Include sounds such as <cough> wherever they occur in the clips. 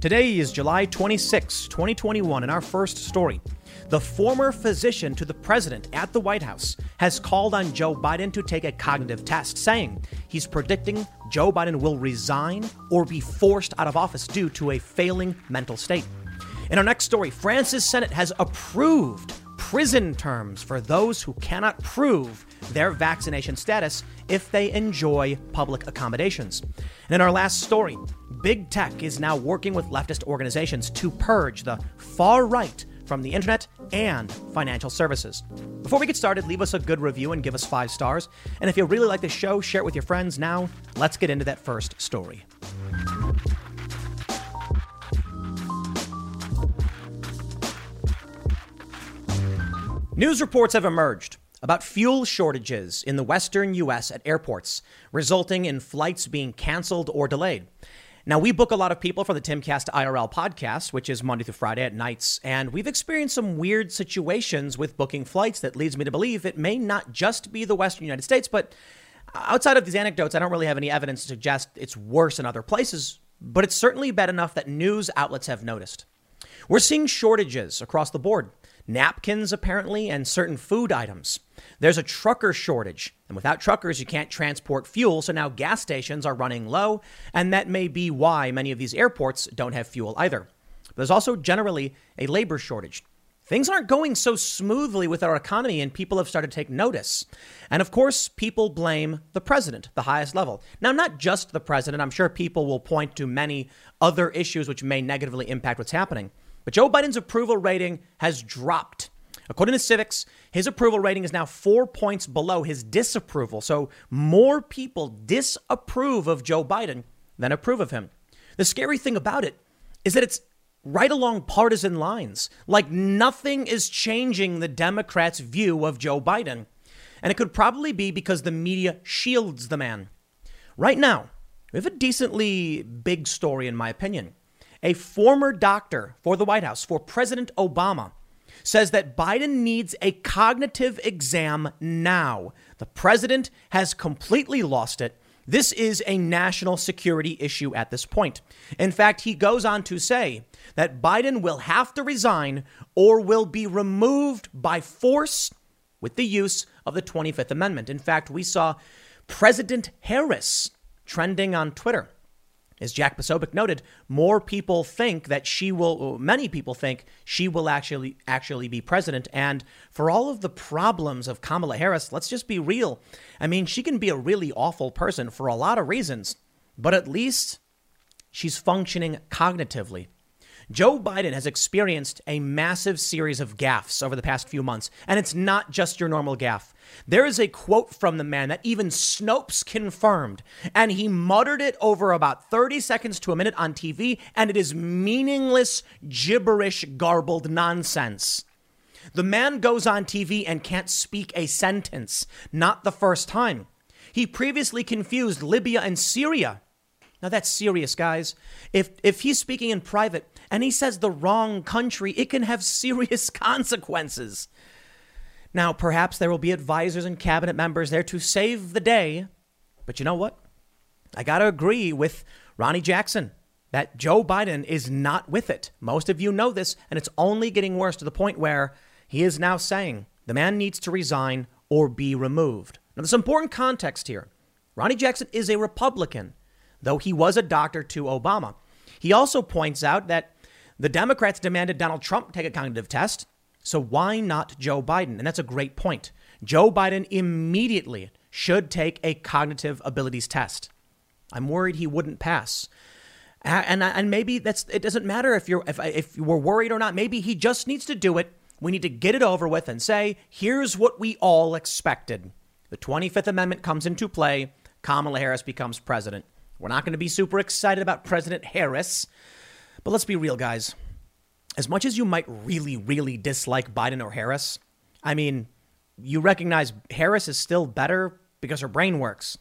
Today is July 26, 2021, and our first story. The former physician to the president at the White House has called on Joe Biden to take a cognitive test, saying he's predicting Joe Biden will resign or be forced out of office due to a failing mental state. In our next story, France's Senate has approved prison terms for those who cannot prove their vaccination status if they enjoy public accommodations. And in our last story, big tech is now working with leftist organizations to purge the far right from the internet and financial services. Before we get started, leave us a good review and give us five stars. And if you really like the show, share it with your friends. Now, let's get into that first story. News reports have emerged about fuel shortages in the western U.S. at airports, resulting in flights being canceled or delayed. Now, we book a lot of people for the Timcast IRL podcast, which is Monday through Friday at nights, and we've experienced some weird situations with booking flights that leads me to believe it may not just be the Western United States, but outside of these anecdotes, I don't really have any evidence to suggest it's worse in other places, but it's certainly bad enough that news outlets have noticed. We're seeing shortages across the board napkins, apparently, and certain food items. There's a trucker shortage, and without truckers, you can't transport fuel, so now gas stations are running low, and that may be why many of these airports don't have fuel either. There's also generally a labor shortage. Things aren't going so smoothly with our economy, and people have started to take notice. And of course, people blame the president, the highest level. Now, not just the president, I'm sure people will point to many other issues which may negatively impact what's happening. But Joe Biden's approval rating has dropped. According to Civiqs, his approval rating is now four points below his disapproval. So more people disapprove of Joe Biden than approve of him. The scary thing about it is that it's right along partisan lines. Like nothing is changing the Democrats' view of Joe Biden. And it could probably be because the media shields the man. Right now, we have a decently big story, in my opinion. A former doctor for the White House, for President Obama, says that Biden needs a cognitive exam now. The president has completely lost it. This is a national security issue at this point. In fact, he goes on to say that Biden will have to resign or will be removed by force with the use of the 25th Amendment. In fact, we saw President Harris trending on Twitter. As Jack Posobiec noted, more people think that she will, many people think she will actually actually be president. And for all of the problems of Kamala Harris, let's just be real. I mean, she can be a really awful person for a lot of reasons, but at least she's functioning cognitively. Joe Biden has experienced a massive series of gaffes over the past few months, and it's not just your normal gaffe. There is a quote from the man that even Snopes confirmed, and he muttered it over about 30 seconds to a minute on TV, and it is meaningless, gibberish, garbled nonsense. The man goes on TV and can't speak a sentence, not the first time. He previously confused Libya and Syria. Now that's serious, guys. If if he's speaking in private, and he says the wrong country, it can have <laughs> serious consequences. Now, perhaps there will be advisors and cabinet members there to save the day, but you know what? I got to agree with Ronny Jackson that Joe Biden is not with it. Most of you know this, and it's only getting worse to the point where he is now saying the man needs to resign or be removed. Now, there's important context here. Ronny Jackson is a Republican, though he was a doctor to Obama. He also points out that the Democrats demanded Donald Trump take a cognitive test. So why not Joe Biden? And that's a great point. Joe Biden immediately should take a cognitive abilities test. I'm worried he wouldn't pass. And, and maybe that's it doesn't matter if you're if, if we're worried or not. Maybe he just needs to do it. We need to get it over with and say, here's what we all expected. The 25th Amendment comes into play. Kamala Harris becomes president. We're not going to be super excited about President Harris but let's be real, guys. As much as you might really, really dislike Biden or Harris, I mean, you recognize Harris is still better because her brain works.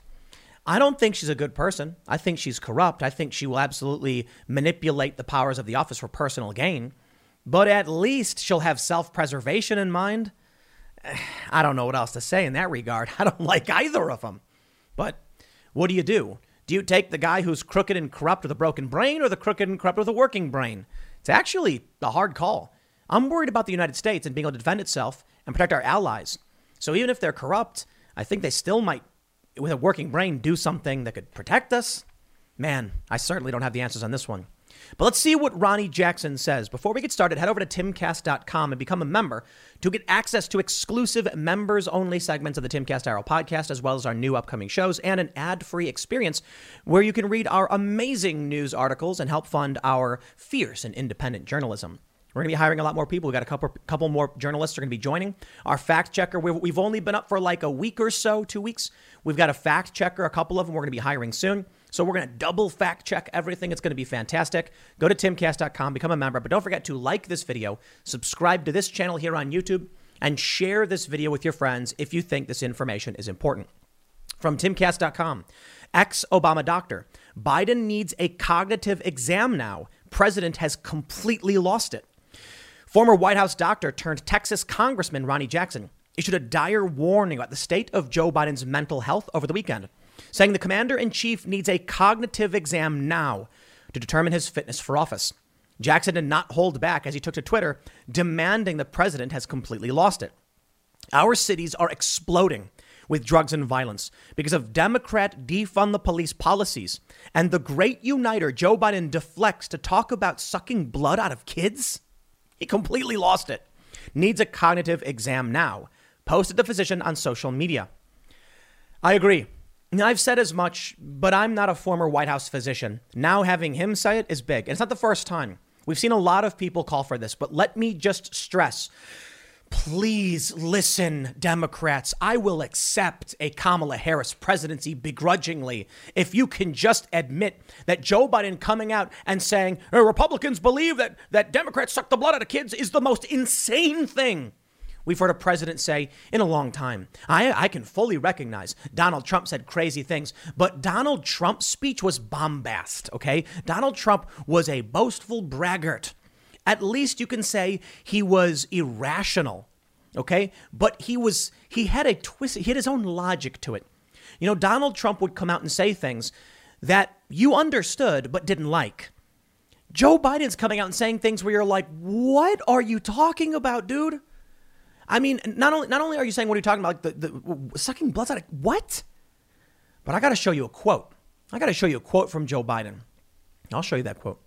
I don't think she's a good person. I think she's corrupt. I think she will absolutely manipulate the powers of the office for personal gain. But at least she'll have self preservation in mind. <sighs> I don't know what else to say in that regard. <laughs> I don't like either of them. But what do you do? Do you take the guy who's crooked and corrupt with a broken brain or the crooked and corrupt with a working brain? It's actually a hard call. I'm worried about the United States and being able to defend itself and protect our allies. So even if they're corrupt, I think they still might, with a working brain, do something that could protect us. Man, I certainly don't have the answers on this one. But let's see what Ronny Jackson says. Before we get started, head over to timcast.com and become a member to get access to exclusive members only segments of the Timcast IRL podcast, as well as our new upcoming shows and an ad free experience where you can read our amazing news articles and help fund our fierce and independent journalism. We're going to be hiring a lot more people. We've got a couple couple more journalists are going to be joining. Our fact checker, we've only been up for like a week or so, two weeks. We've got a fact checker, a couple of them we're going to be hiring soon. So we're going to double fact check everything. It's going to be fantastic. Go to timcast.com, become a member, but don't forget to like this video, subscribe to this channel here on YouTube, and share this video with your friends if you think this information is important. From timcast.com, ex Obama doctor, Biden needs a cognitive exam now. President has completely lost it. Former White House doctor turned Texas Congressman Ronny Jackson issued a dire warning about the state of Joe Biden's mental health over the weekend saying the commander in chief needs a cognitive exam now to determine his fitness for office. Jackson did not hold back as he took to Twitter, demanding the president has completely lost it. Our cities are exploding with drugs and violence because of Democrat defund the police policies. And the great uniter Joe Biden deflects to talk about sucking blood out of kids? He completely lost it. Needs a cognitive exam now. Posted the physician on social media. I agree. I've said as much, but I'm not a former White House physician. Now having him say it is big. And it's not the first time. We've seen a lot of people call for this, but let me just stress please listen, Democrats. I will accept a Kamala Harris presidency begrudgingly if you can just admit that Joe Biden coming out and saying uh, Republicans believe that, that Democrats suck the blood out of kids is the most insane thing we've heard a president say in a long time. I, I can fully recognize Donald Trump said crazy things, but Donald Trump's speech was bombast, okay? Donald Trump was a boastful braggart. At least you can say he was irrational, okay? But he was, he had a twist, he had his own logic to it. You know, Donald Trump would come out and say things that you understood but didn't like. Joe Biden's coming out and saying things where you're like, what are you talking about, dude? I mean, not only not only are you saying what are you talking about, like the, the sucking blood out of what? But I got to show you a quote. I got to show you a quote from Joe Biden. I'll show you that quote.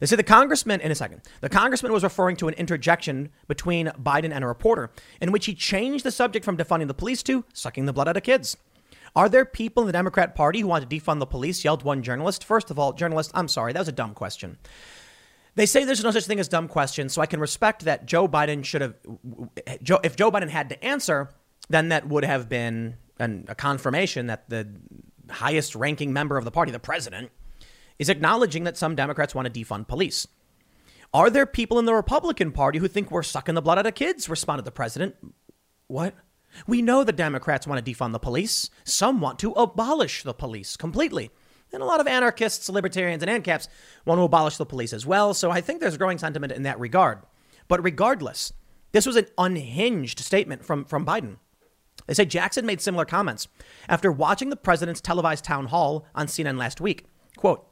They say the congressman, in a second, the congressman was referring to an interjection between Biden and a reporter in which he changed the subject from defunding the police to sucking the blood out of kids. Are there people in the Democrat Party who want to defund the police? yelled one journalist. First of all, journalist, I'm sorry, that was a dumb question. They say there's no such thing as dumb questions, so I can respect that Joe Biden should have. Joe, If Joe Biden had to answer, then that would have been an, a confirmation that the highest ranking member of the party, the president, is acknowledging that some Democrats want to defund police. Are there people in the Republican Party who think we're sucking the blood out of kids? Responded the president. What? We know the Democrats want to defund the police. Some want to abolish the police completely. And a lot of anarchists, libertarians, and ANCAPs want to abolish the police as well. So I think there's growing sentiment in that regard. But regardless, this was an unhinged statement from, from Biden. They say Jackson made similar comments after watching the president's televised town hall on CNN last week. Quote,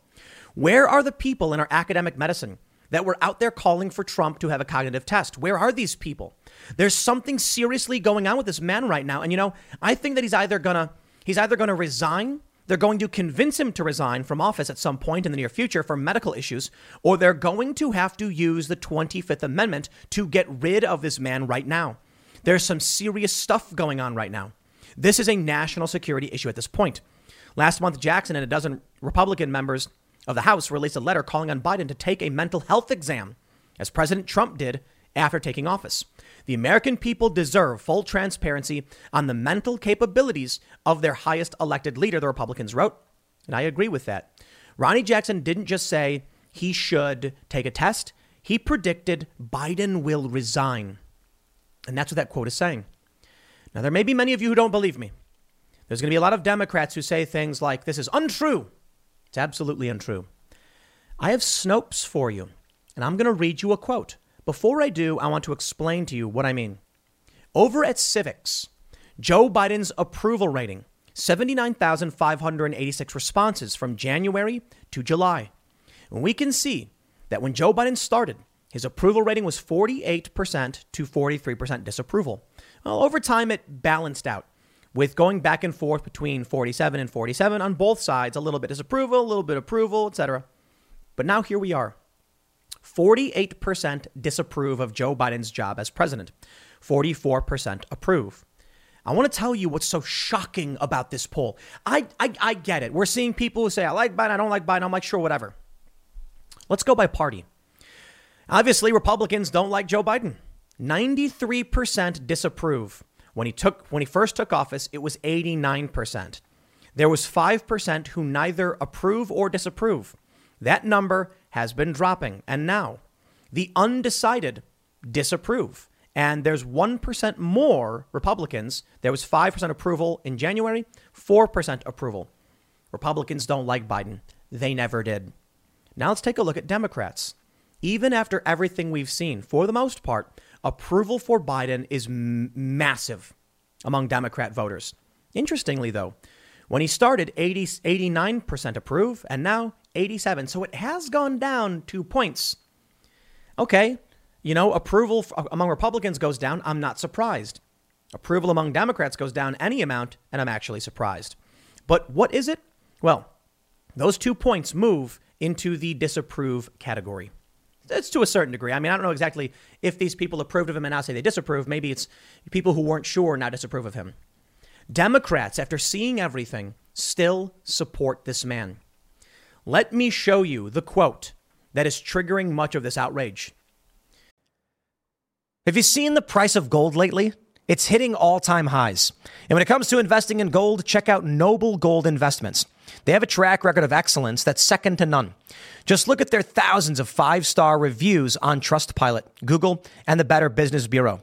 Where are the people in our academic medicine that were out there calling for Trump to have a cognitive test? Where are these people? There's something seriously going on with this man right now. And you know, I think that he's either gonna he's either gonna resign they're going to convince him to resign from office at some point in the near future for medical issues, or they're going to have to use the 25th Amendment to get rid of this man right now. There's some serious stuff going on right now. This is a national security issue at this point. Last month, Jackson and a dozen Republican members of the House released a letter calling on Biden to take a mental health exam, as President Trump did after taking office. The American people deserve full transparency on the mental capabilities of their highest elected leader, the Republicans wrote. And I agree with that. Ronny Jackson didn't just say he should take a test, he predicted Biden will resign. And that's what that quote is saying. Now, there may be many of you who don't believe me. There's going to be a lot of Democrats who say things like, this is untrue. It's absolutely untrue. I have Snopes for you, and I'm going to read you a quote. Before I do, I want to explain to you what I mean. Over at Civiqs, Joe Biden's approval rating 79,586 responses from January to July. And we can see that when Joe Biden started, his approval rating was 48% to 43% disapproval. Well, over time, it balanced out with going back and forth between 47 and 47 on both sides, a little bit disapproval, a little bit approval, etc. But now here we are. 48% disapprove of Joe Biden's job as president, 44% approve. I want to tell you what's so shocking about this poll. I, I, I get it. We're seeing people who say, I like Biden, I don't like Biden. I'm like, sure, whatever. Let's go by party. Obviously, Republicans don't like Joe Biden. 93% disapprove. When he took when he first took office, it was 89%. There was 5% who neither approve or disapprove. That number has been dropping. And now, the undecided disapprove. And there's 1% more Republicans. There was 5% approval in January, 4% approval. Republicans don't like Biden. They never did. Now let's take a look at Democrats. Even after everything we've seen, for the most part, approval for Biden is m- massive among Democrat voters. Interestingly, though, when he started, 80, 89% approve, and now 87. So it has gone down two points. Okay, you know, approval uh, among Republicans goes down. I'm not surprised. Approval among Democrats goes down any amount, and I'm actually surprised. But what is it? Well, those two points move into the disapprove category. It's to a certain degree. I mean, I don't know exactly if these people approved of him and now say they disapprove. Maybe it's people who weren't sure now disapprove of him. Democrats, after seeing everything, still support this man. Let me show you the quote that is triggering much of this outrage. Have you seen the price of gold lately? It's hitting all time highs. And when it comes to investing in gold, check out Noble Gold Investments. They have a track record of excellence that's second to none. Just look at their thousands of five star reviews on Trustpilot, Google, and the Better Business Bureau.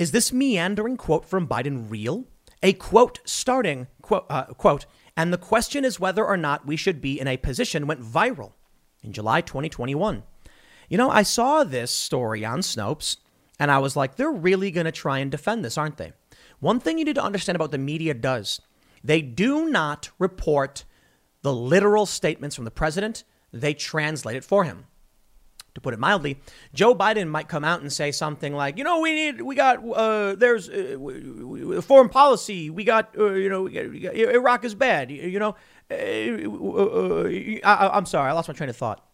Is this meandering quote from Biden real? A quote starting, quote, uh, quote, and the question is whether or not we should be in a position went viral in July 2021. You know, I saw this story on Snopes and I was like, they're really going to try and defend this, aren't they? One thing you need to understand about the media does they do not report the literal statements from the president, they translate it for him to put it mildly, Joe Biden might come out and say something like, you know, we need, we got, uh, there's uh, foreign policy, we got, uh, you know, we got, we got, Iraq is bad, you know. Uh, uh, I, am sorry, I lost my train of thought.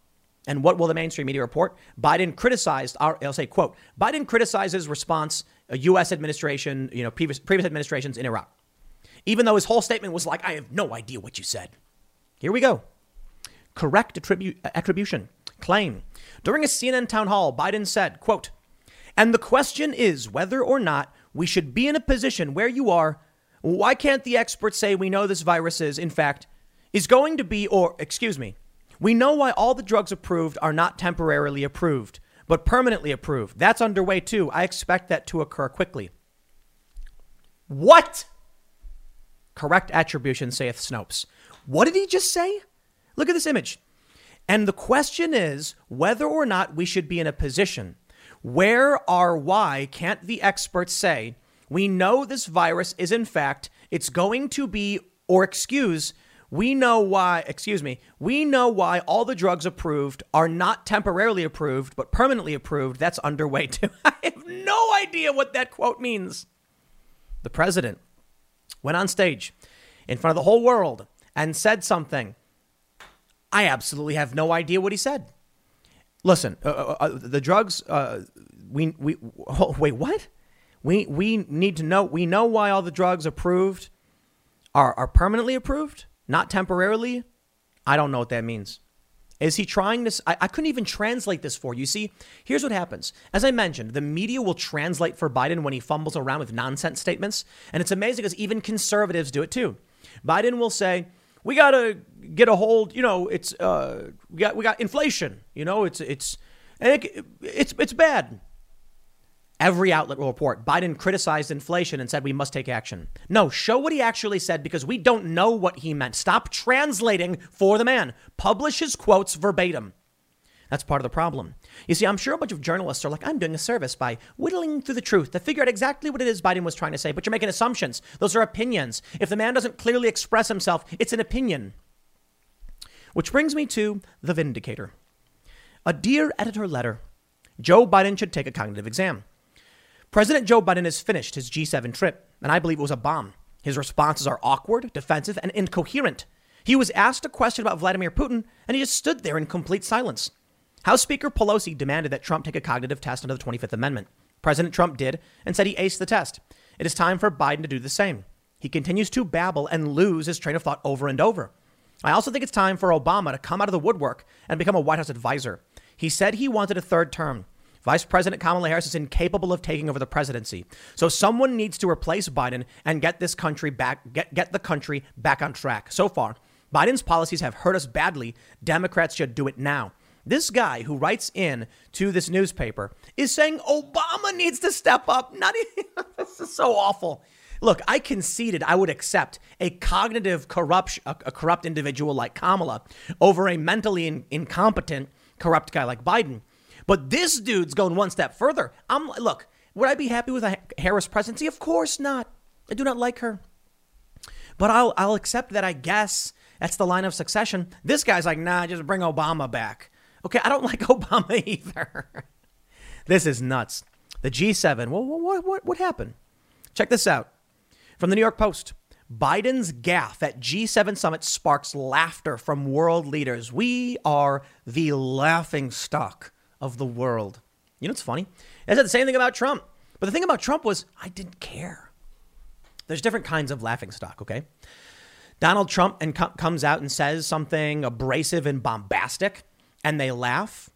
And what will the mainstream media report? Biden criticized our, I'll say, quote, Biden criticizes response, U.S. administration, you know, previous, previous administrations in Iraq. Even though his whole statement was like, I have no idea what you said. Here we go. Correct attribu- attribution. Claim. During a CNN town hall, Biden said, quote, and the question is whether or not we should be in a position where you are. Why can't the experts say we know this virus is, in fact, is going to be, or excuse me, we know why all the drugs approved are not temporarily approved, but permanently approved. That's underway too. I expect that to occur quickly. What? Correct attribution, saith Snopes. What did he just say? Look at this image. And the question is whether or not we should be in a position where or why can't the experts say, we know this virus is in fact, it's going to be, or excuse, we know why, excuse me, we know why all the drugs approved are not temporarily approved, but permanently approved. That's underway too. <laughs> I have no idea what that quote means. The president went on stage in front of the whole world and said something. I absolutely have no idea what he said. Listen, uh, uh, uh the drugs. Uh, we we <laughs> oh, wait. What? We we need to know. We know why all the drugs approved are are permanently approved, not temporarily. I don't know what that means. Is he trying to? I, I couldn't even translate this for you. See, here's what happens. As I mentioned, the media will translate for Biden when he fumbles around with nonsense statements. And it's amazing because even conservatives do it too. Biden will say, we got to get a hold, you know, it's, uh, we got, we got inflation, you know, it's, it's, it, it's, it's bad. Every outlet will report Biden criticized inflation and said we must take action. No, show what he actually said because we don't know what he meant. Stop translating for the man. Publish his quotes verbatim. That's part of the problem. You see, I'm sure a bunch of journalists are like, I'm doing a service by whittling through the truth to figure out exactly what it is Biden was trying to say, but you're making assumptions. Those are opinions. If the man doesn't clearly express himself, it's an opinion. Which brings me to The Vindicator. A dear editor letter Joe Biden should take a cognitive exam. President Joe Biden has finished his G7 trip, and I believe it was a bomb. His responses are awkward, defensive, and incoherent. He was asked a question about Vladimir Putin, and he just stood there in complete silence. House Speaker Pelosi demanded that Trump take a cognitive test under the 25th Amendment. President Trump did and said he aced the test. It is time for Biden to do the same. He continues to babble and lose his train of thought over and over. I also think it's time for Obama to come out of the woodwork and become a White House advisor. He said he wanted a third term. Vice President Kamala Harris is incapable of taking over the presidency. So someone needs to replace Biden and get this country back, get, get the country back on track. So far, Biden's policies have hurt us badly. Democrats should do it now. This guy who writes in to this newspaper is saying Obama needs to step up. Not even, <laughs> this is so awful. Look, I conceded I would accept a cognitive corrupt, a, a corrupt individual like Kamala over a mentally in, incompetent, corrupt guy like Biden. But this dude's going one step further. I'm look, would I be happy with a Harris presidency? Of course not. I do not like her. But I'll I'll accept that I guess that's the line of succession. This guy's like, nah, just bring Obama back. Okay, I don't <laughs> like Obama either. <laughs> this is nuts. The G7. Well, what, what, what happened? Check this out. From the New York Post. Biden's gaffe at G7 summit sparks laughter from world leaders. We are the laughing stock of the world. You know what's funny? I said the same thing about Trump. But the thing about Trump was I didn't care. There's different kinds of laughing stock, okay? Donald Trump and co- comes out and says something abrasive and bombastic, and they laugh,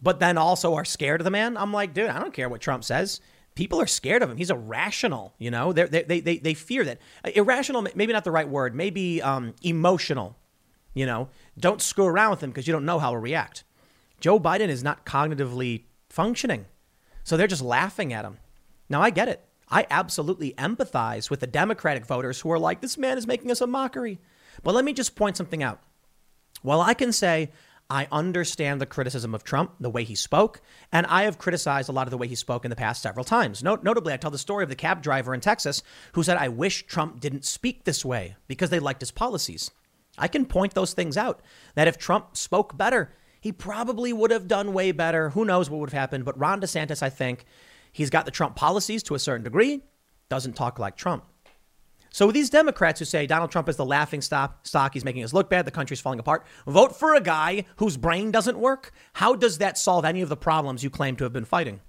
but then also are scared of the man. I'm like, dude, I don't care what Trump says. People are scared of him. He's irrational, you know. They they they they fear that irrational. Maybe not the right word. Maybe um, emotional. You know, don't screw around with him because you don't know how he'll react. Joe Biden is not cognitively functioning. So they're just laughing at him. Now, I get it. I absolutely empathize with the Democratic voters who are like, this man is making us a mockery. But let me just point something out. While I can say I understand the criticism of Trump, the way he spoke, and I have criticized a lot of the way he spoke in the past several times. Not- notably, I tell the story of the cab driver in Texas who said, I wish Trump didn't speak this way because they liked his policies. I can point those things out that if Trump spoke better, he probably would have done way better. Who knows what would have happened? But Ron DeSantis, I think, he's got the Trump policies to a certain degree, doesn't talk like Trump. So these Democrats who say Donald Trump is the laughing stock, stock, he's making us look bad, the country's falling apart, vote for a guy whose brain doesn't work. How does that solve any of the problems you claim to have been fighting?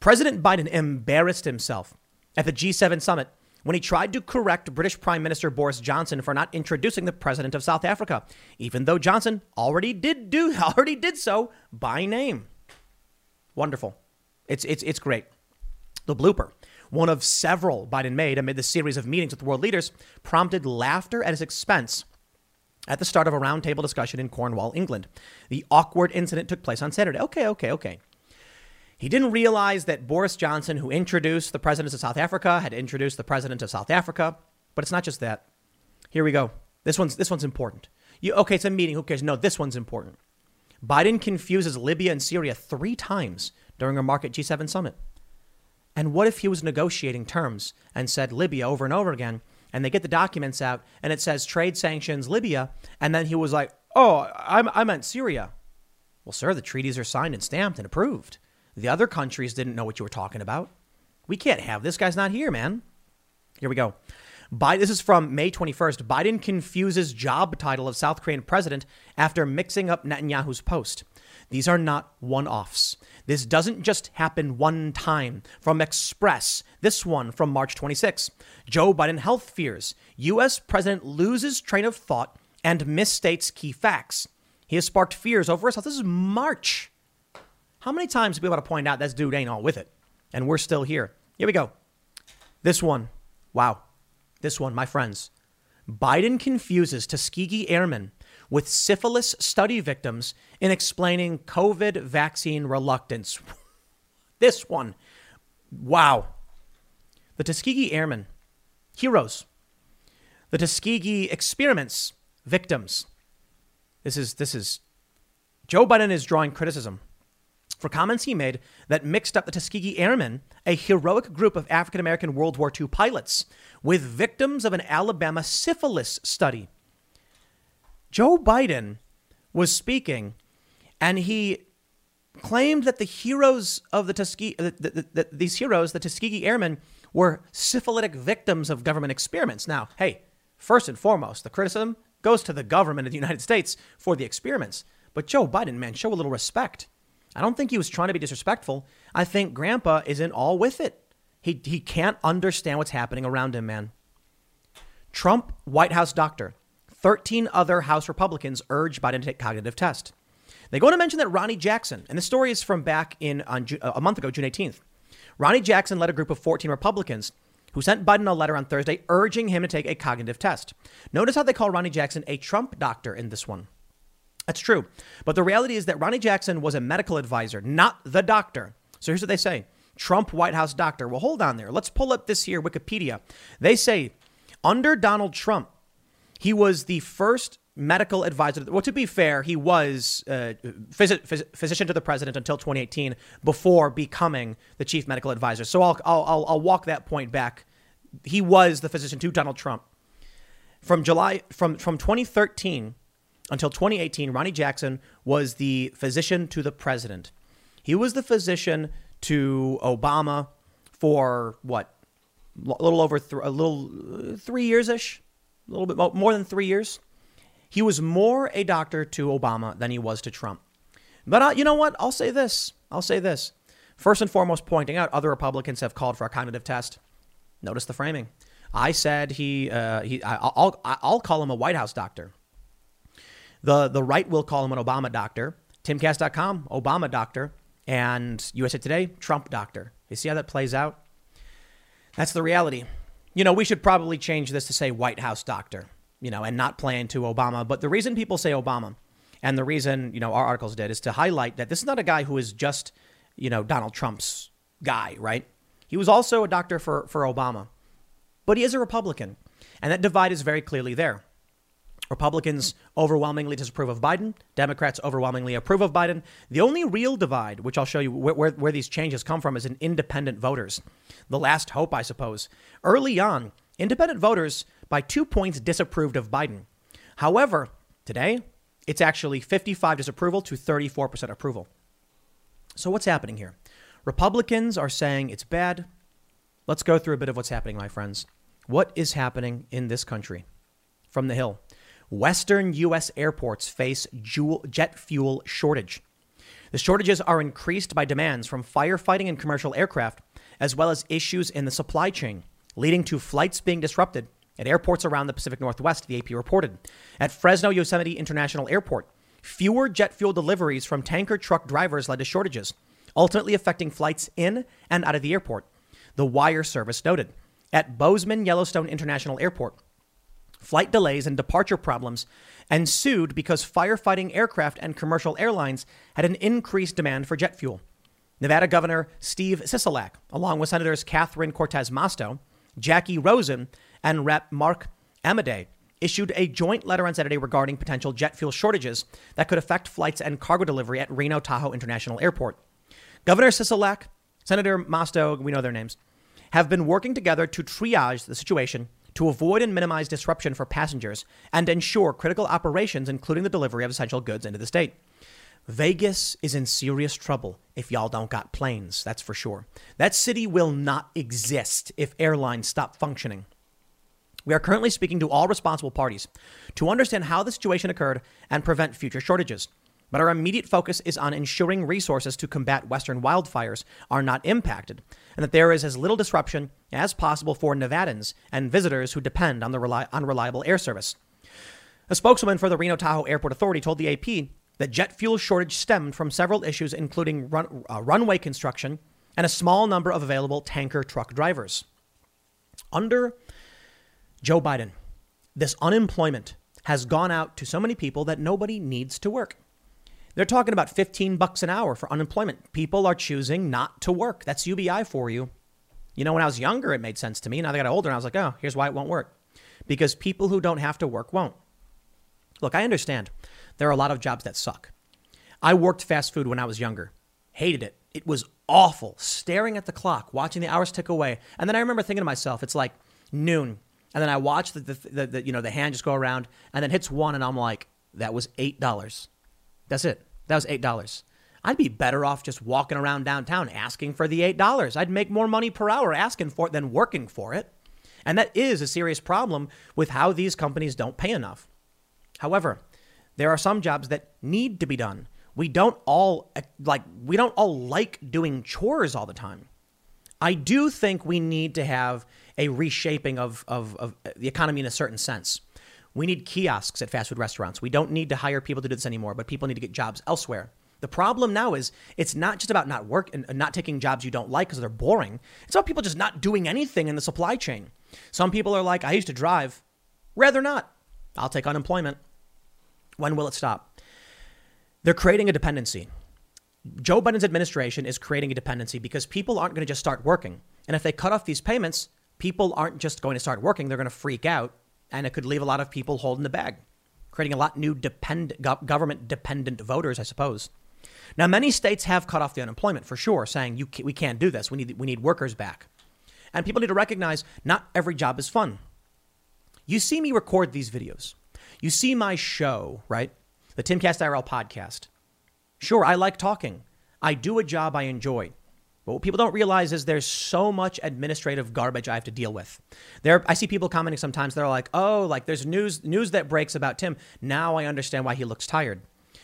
President Biden embarrassed himself at the G7 summit when he tried to correct British Prime Minister Boris Johnson for not introducing the president of South Africa, even though Johnson already did do <laughs> already did so by name. Wonderful. It's it's it's great. The blooper, one of several Biden made amid the series of meetings with world leaders, prompted laughter at his expense at the start of a roundtable discussion in Cornwall, England. The awkward incident took place on Saturday. Okay, okay, okay. He didn't realize that Boris Johnson, who introduced the president of South Africa, had introduced the president of South Africa. But it's not just that. Here we go. This one's this one's important. You, okay, it's a meeting. Who cares? No, this one's important. Biden confuses Libya and Syria three times during a market G7 summit. And what if he was negotiating terms and said Libya over and over again, and they get the documents out and it says trade sanctions Libya, and then he was like, "Oh, I, I meant Syria." Well, sir, the treaties are signed and stamped and approved. The other countries didn't know what you were talking about. We can't have this guy's not here, man. Here we go. Biden, this is from May 21st. Biden confuses job title of South Korean president after mixing up Netanyahu's post. These are not one offs. This doesn't just happen one time. From Express, this one from March 26. Joe Biden health fears. U.S. president loses train of thought and misstates key facts. He has sparked fears over his health. This is March. How many times have we want to point out this dude ain't all with it? And we're still here. Here we go. This one. Wow. This one, my friends. Biden confuses Tuskegee Airmen with syphilis study victims in explaining COVID vaccine reluctance. <laughs> this one. Wow. The Tuskegee Airmen, heroes. The Tuskegee experiments, victims. This is this is Joe Biden is drawing criticism for comments he made that mixed up the Tuskegee Airmen, a heroic group of African American World War II pilots, with victims of an Alabama syphilis study. Joe Biden was speaking and he claimed that the heroes of the Tuskegee, uh, that these heroes, the Tuskegee Airmen, were syphilitic victims of government experiments. Now, hey, first and foremost, the criticism goes to the government of the United States for the experiments. But Joe Biden, man, show a little respect. I don't think he was trying to be disrespectful. I think Grandpa isn't all with it. He, he can't understand what's happening around him, man. Trump, White House doctor. 13 other House Republicans urge Biden to take cognitive test. They go on to mention that Ronny Jackson, and the story is from back in on uh, a month ago, June 18th. Ronny Jackson led a group of 14 Republicans who sent Biden a letter on Thursday urging him to take a cognitive test. Notice how they call Ronny Jackson a Trump doctor in this one. That's true. But the reality is that Ronny Jackson was a medical advisor, not the doctor. So here's what they say Trump White House doctor. Well, hold on there. Let's pull up this here Wikipedia. They say under Donald Trump, he was the first medical advisor. Well, to be fair, he was uh, phys- phys- physician to the president until 2018 before becoming the chief medical advisor. So I'll, I'll, I'll walk that point back. He was the physician to Donald Trump. From July, from, from 2013 until 2018, Ronny Jackson was the physician to the president. He was the physician to Obama for what? A little over th- a little uh, three years ish, a little bit more than three years. He was more a doctor to Obama than he was to Trump. But uh, you know what? I'll say this. I'll say this. First and foremost, pointing out other Republicans have called for a cognitive test. Notice the framing. I said he, uh, he I'll, I'll call him a White House doctor. The, the right will call him an Obama doctor. Timcast.com, Obama doctor. And USA Today, Trump doctor. You see how that plays out? That's the reality. You know, we should probably change this to say White House doctor, you know, and not play into Obama. But the reason people say Obama and the reason, you know, our articles did is to highlight that this is not a guy who is just, you know, Donald Trump's guy, right? He was also a doctor for, for Obama, but he is a Republican. And that divide is very clearly there. Republicans overwhelmingly disapprove of Biden. Democrats overwhelmingly approve of Biden. The only real divide, which I'll show you where, where, where, these changes come from, is in independent voters. The last hope, I suppose. Early on, independent voters by two points disapproved of Biden. However, today, it's actually 55 disapproval to 34% approval. So, what's happening here? Republicans are saying it's bad. Let's go through a bit of what's happening, my friends. What is happening in this country? From the Hill. Western U.S. airports face jet fuel shortage. The shortages are increased by demands from firefighting and commercial aircraft, as well as issues in the supply chain, leading to flights being disrupted at airports around the Pacific Northwest, the AP reported. At Fresno Yosemite International Airport, fewer jet fuel deliveries from tanker truck drivers led to shortages, ultimately affecting flights in and out of the airport. The wire service noted. At Bozeman Yellowstone International Airport, Flight delays and departure problems ensued because firefighting aircraft and commercial airlines had an increased demand for jet fuel. Nevada Governor Steve Sisolak, along with Senators Catherine Cortez Masto, Jackie Rosen, and Rep. Mark Amodei, issued a joint letter on Saturday regarding potential jet fuel shortages that could affect flights and cargo delivery at Reno Tahoe International Airport. Governor Sisolak, Senator Masto, we know their names, have been working together to triage the situation to avoid and minimize disruption for passengers and ensure critical operations, including the delivery of essential goods into the state. Vegas is in serious trouble if y'all don't got planes, that's for sure. That city will not exist if airlines stop functioning. We are currently speaking to all responsible parties to understand how the situation occurred and prevent future shortages. But our immediate focus is on ensuring resources to combat Western wildfires are not impacted and that there is as little disruption as possible for Nevadans and visitors who depend on the reli- reliable air service. A spokeswoman for the Reno Tahoe Airport Authority told the AP that jet fuel shortage stemmed from several issues, including run, uh, runway construction and a small number of available tanker truck drivers. Under Joe Biden, this unemployment has gone out to so many people that nobody needs to work. They're talking about 15 bucks an hour for unemployment. People are choosing not to work. That's UBI for you. You know, when I was younger, it made sense to me. Now that I got older, and I was like, oh, here's why it won't work. Because people who don't have to work won't. Look, I understand there are a lot of jobs that suck. I worked fast food when I was younger, hated it. It was awful, staring at the clock, watching the hours tick away. And then I remember thinking to myself, it's like noon. And then I watch the, the, the, the you know, the hand just go around and then hits one and I'm like, that was $8. That's it. That was $8. I'd be better off just walking around downtown asking for the $8. I'd make more money per hour asking for it than working for it. And that is a serious problem with how these companies don't pay enough. However, there are some jobs that need to be done. We don't all eh, like we don't all like doing chores all the time. I do think we need to have a reshaping of, of, of eh, the economy in a certain sense. We need kiosks at fast food restaurants. We don't need to hire people to do this anymore, but people need to get jobs elsewhere. The problem now is it's not just about not work and not taking jobs you don't like because they're boring. It's about people just not doing anything in the supply chain. Some people are like, I used to drive. Rather not. I'll take unemployment. When will it stop? They're creating a dependency. Joe Biden's administration is creating a dependency because people aren't going to just start working. And if they cut off these payments, people aren't just going to start working. They're going to freak out and it could leave a lot of people holding the bag, creating a lot new depend, government dependent voters, I suppose. Now, many states have cut off the unemployment for sure, saying we can't do this. We need we need workers back, and people need to recognize not every job is fun. You see me record these videos. You see my show, right? The Timcast IRL podcast. Sure, I like talking. I do a job I enjoy. But what people don't realize is there's so much administrative garbage I have to deal with. There, I see people commenting sometimes. They're like, "Oh, like there's news news that breaks about Tim. Now I understand why he looks tired."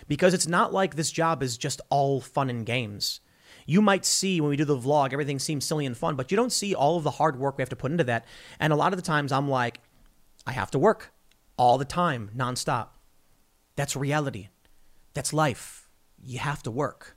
Because it's not like this job is just all fun and games. You might see when we do the vlog, everything seems silly and fun, but you don't see all of the hard work we have to put into that. And a lot of the times I'm like, I have to work all the time, nonstop. That's reality. That's life. You have to work.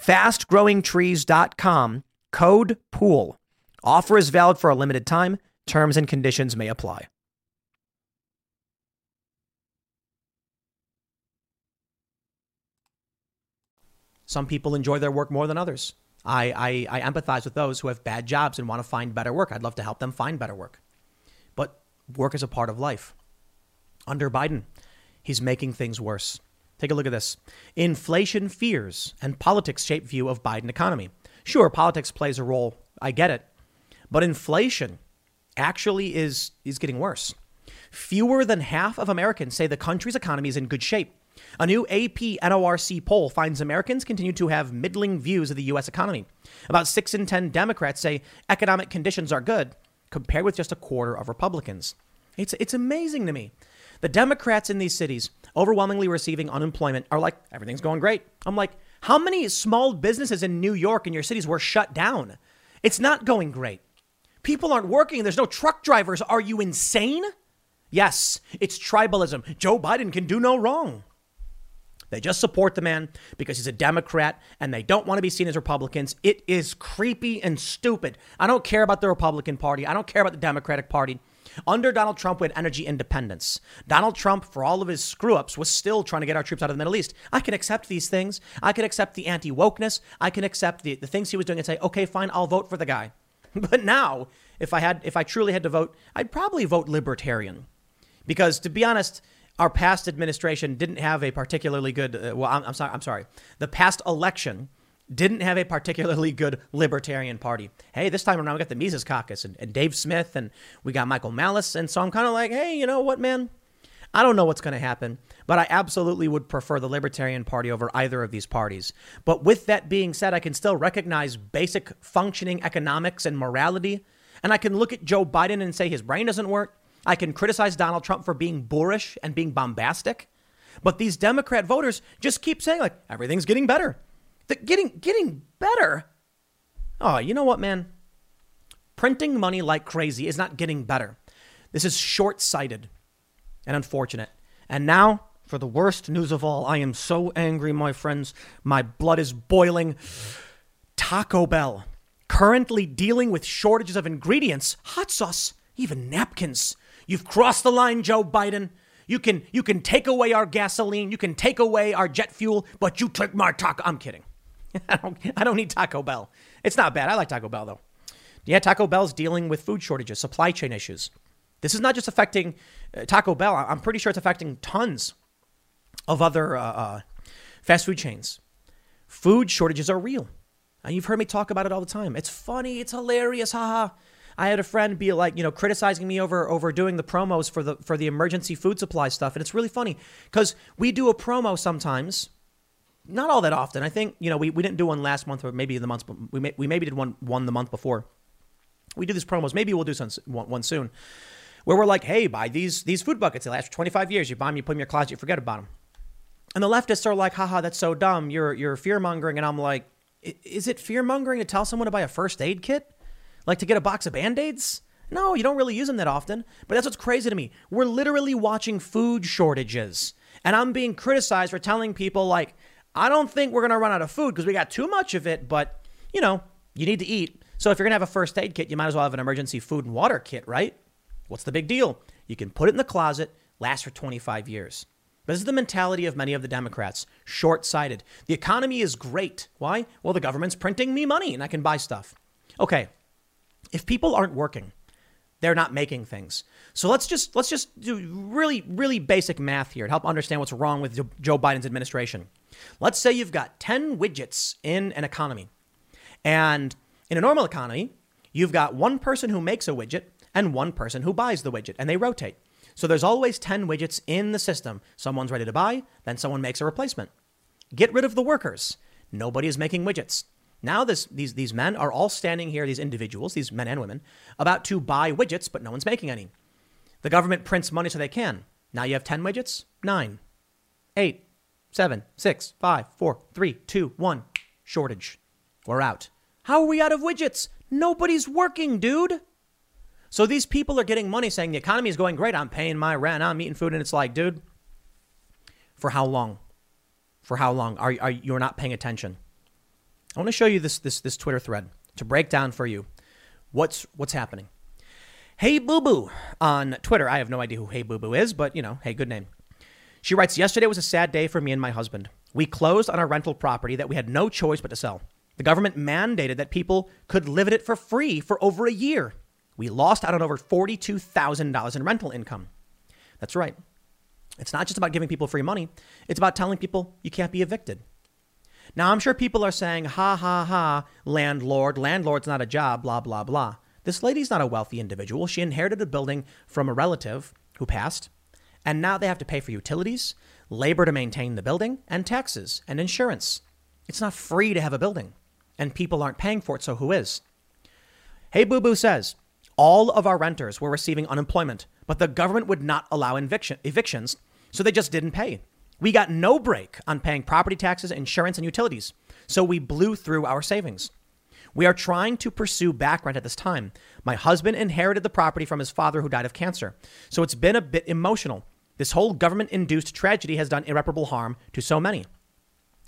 fastgrowingtrees.com, code POOL. Offer is valid for a limited time. Terms and conditions may apply. Some people enjoy their work more than others. I, I, I empathize with those who have bad jobs and want to find better work. I'd love to help them find better work. But work is a part of life. Under Biden, he's making things worse. Take a look at this. Inflation fears and politics shape view of Biden economy. Sure, politics plays a role. I get it. But inflation actually is is getting worse. Fewer than half of Americans say the country's economy is in good shape. A new AP NORC poll finds Americans continue to have middling views of the U.S. economy. About 6 in 10 Democrats say economic conditions are good, compared with just a quarter of Republicans. It's, it's amazing to me. The Democrats in these cities overwhelmingly receiving unemployment are like, everything's going great. I'm like, how many small businesses in New York and your cities were shut down? It's not going great. People aren't working. There's no truck drivers. Are you insane? Yes, it's tribalism. Joe Biden can do no wrong. They just support the man because he's a Democrat and they don't want to be seen as Republicans. It is creepy and stupid. I don't care about the Republican Party. I don't care about the Democratic Party. Under Donald Trump, we had energy independence. Donald Trump, for all of his screw ups, was still trying to get our troops out of the Middle East. I can accept these things. I can accept the anti wokeness. I can accept the, the things he was doing and say, okay, fine, I'll vote for the guy. <laughs> But now, if I had, if I truly had to vote, I'd probably vote libertarian. Because to be honest, our past administration didn't have a particularly good, uh, well, I'm, I'm sorry, I'm sorry. The past election didn't have a particularly good libertarian party. Hey, this time around we got the Mises Caucus and, and Dave Smith and we got Michael Malice. And so I'm kind of like, hey, you know what, man? I don't know what's going to happen, but I absolutely would prefer the Libertarian Party over either of these parties. But with that being said, I can still recognize basic functioning economics and morality. And I can look at Joe Biden and say his brain doesn't work. I can criticize Donald Trump for being boorish and being bombastic. But these Democrat voters just keep saying, like, everything's getting better. Getting getting better. Oh, you know what, man? Printing money like crazy is not getting better. This is short-sighted and unfortunate. And now, for the worst news of all, I am so angry, my friends. My blood is boiling. Taco Bell currently dealing with shortages of ingredients, hot sauce, even napkins. You've crossed the line, Joe Biden. You can you can take away our gasoline, you can take away our jet fuel, but you took my taco. I'm kidding. <laughs> I don't, I don't need Taco Bell. It's not bad. I like Taco Bell, though. Yeah, Taco Bell's dealing with food shortages, supply chain issues. This is not just affecting uh, Taco Bell. I'm pretty sure it's affecting tons of other uh, uh, fast food chains. Food shortages are real. And you've heard me talk about it all the time. It's funny. It's hilarious. Haha. I had a friend be like, you know, criticizing me over over doing the promos for the for the emergency food supply stuff, and it's really funny because we do a promo sometimes not all that often. I think you know we, we didn't do one last month or maybe the months we may, we maybe did one one the month before. We do these promos. Maybe we'll do some one, one soon, where we're like, hey, buy these these food buckets. They last for 25 years. You buy them, you put them in your closet, you forget about them. And the leftists are like, haha, that's so dumb. You're you're fear mongering, and I'm like, is it fear mongering to tell someone to buy a first aid kit, like to get a box of band aids? No, you don't really use them that often. But that's what's crazy to me. We're literally watching food shortages. And I'm being criticized for telling people, like, I don't think we're going to run out of food because we got too much of it, but you know, you need to eat. So if you're going to have a first aid kit, you might as well have an emergency food and water kit, right? What's the big deal? You can put it in the closet, last for 25 years. This is the mentality of many of the Democrats short sighted. The economy is great. Why? Well, the government's printing me money and I can buy stuff. Okay, if people aren't working, they're not making things. So let's just let's just do really really basic math here to help understand what's wrong with Joe Biden's administration. Let's say you've got 10 widgets in an economy. And in a normal economy, you've got one person who makes a widget and one person who buys the widget, and they rotate. So there's always 10 widgets in the system. Someone's ready to buy, then someone makes a replacement. Get rid of the workers. Nobody is making widgets. Now this, these, these men are all standing here, these individuals, these men and women, about to buy widgets, but no one's making any. The government prints money so they can. Now you have 10 widgets, nine, eight, seven, six, five, four, three, two, one. Shortage. We're out. How are we out of widgets? Nobody's working, dude. So these people are getting money saying the economy is going great. I'm paying my rent. I'm eating food. And it's like, dude, for how long? For how long? Are, are you're not paying attention? I want to show you this, this, this Twitter thread to break down for you what's, what's happening. Hey Boo Boo on Twitter. I have no idea who Hey Boo Boo is, but you know, hey, good name. She writes Yesterday was a sad day for me and my husband. We closed on our rental property that we had no choice but to sell. The government mandated that people could live in it for free for over a year. We lost out on over $42,000 in rental income. That's right. It's not just about giving people free money, it's about telling people you can't be evicted. Now, I'm sure people are saying, ha ha ha, landlord, landlord's not a job, blah, blah, blah. This lady's not a wealthy individual. She inherited a building from a relative who passed. And now they have to pay for utilities, labor to maintain the building, and taxes and insurance. It's not free to have a building, and people aren't paying for it, so who is? Hey Boo Boo says all of our renters were receiving unemployment, but the government would not allow eviction, evictions, so they just didn't pay. We got no break on paying property taxes, insurance, and utilities, so we blew through our savings. We are trying to pursue back rent at this time. My husband inherited the property from his father who died of cancer. So it's been a bit emotional. This whole government induced tragedy has done irreparable harm to so many.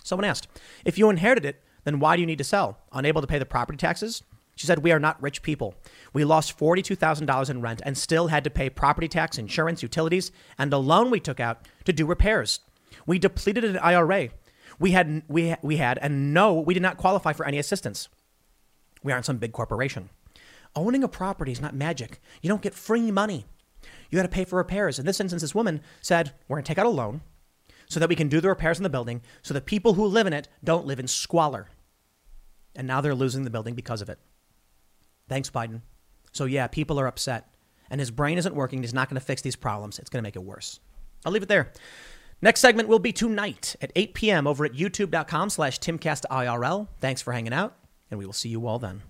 Someone asked, If you inherited it, then why do you need to sell? Unable to pay the property taxes? She said, We are not rich people. We lost $42,000 in rent and still had to pay property tax, insurance, utilities, and a loan we took out to do repairs. We depleted an IRA. We had, we, we had, and no, we did not qualify for any assistance. We aren't some big corporation. Owning a property is not magic. You don't get free money. You got to pay for repairs. In this instance, this woman said, We're going to take out a loan so that we can do the repairs in the building so the people who live in it don't live in squalor. And now they're losing the building because of it. Thanks, Biden. So, yeah, people are upset. And his brain isn't working. He's not going to fix these problems. It's going to make it worse. I'll leave it there. Next segment will be tonight at 8 p.m. over at youtube.com slash timcastirl. Thanks for hanging out, and we will see you all then.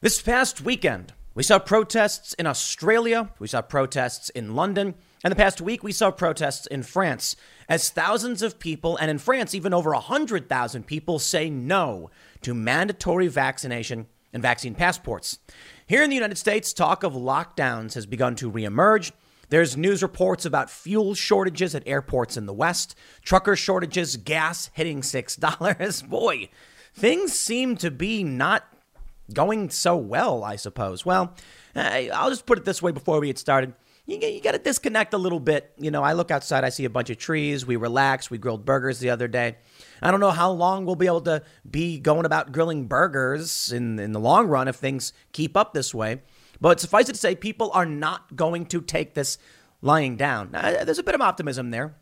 This past weekend, we saw protests in Australia, we saw protests in London, and the past week we saw protests in France as thousands of people, and in France, even over 100,000 people, say no to mandatory vaccination and vaccine passports. Here in the United States, talk of lockdowns has begun to reemerge. There's news reports about fuel shortages at airports in the West, trucker shortages, gas hitting $6. <laughs> Boy, things seem to be not going so well, I suppose. Well, I'll just put it this way before we get started. You, you got to disconnect a little bit. You know, I look outside, I see a bunch of trees. We relax. We grilled burgers the other day. I don't know how long we'll be able to be going about grilling burgers in, in the long run if things keep up this way. But suffice it to say, people are not going to take this lying down. Now, there's a bit of optimism there.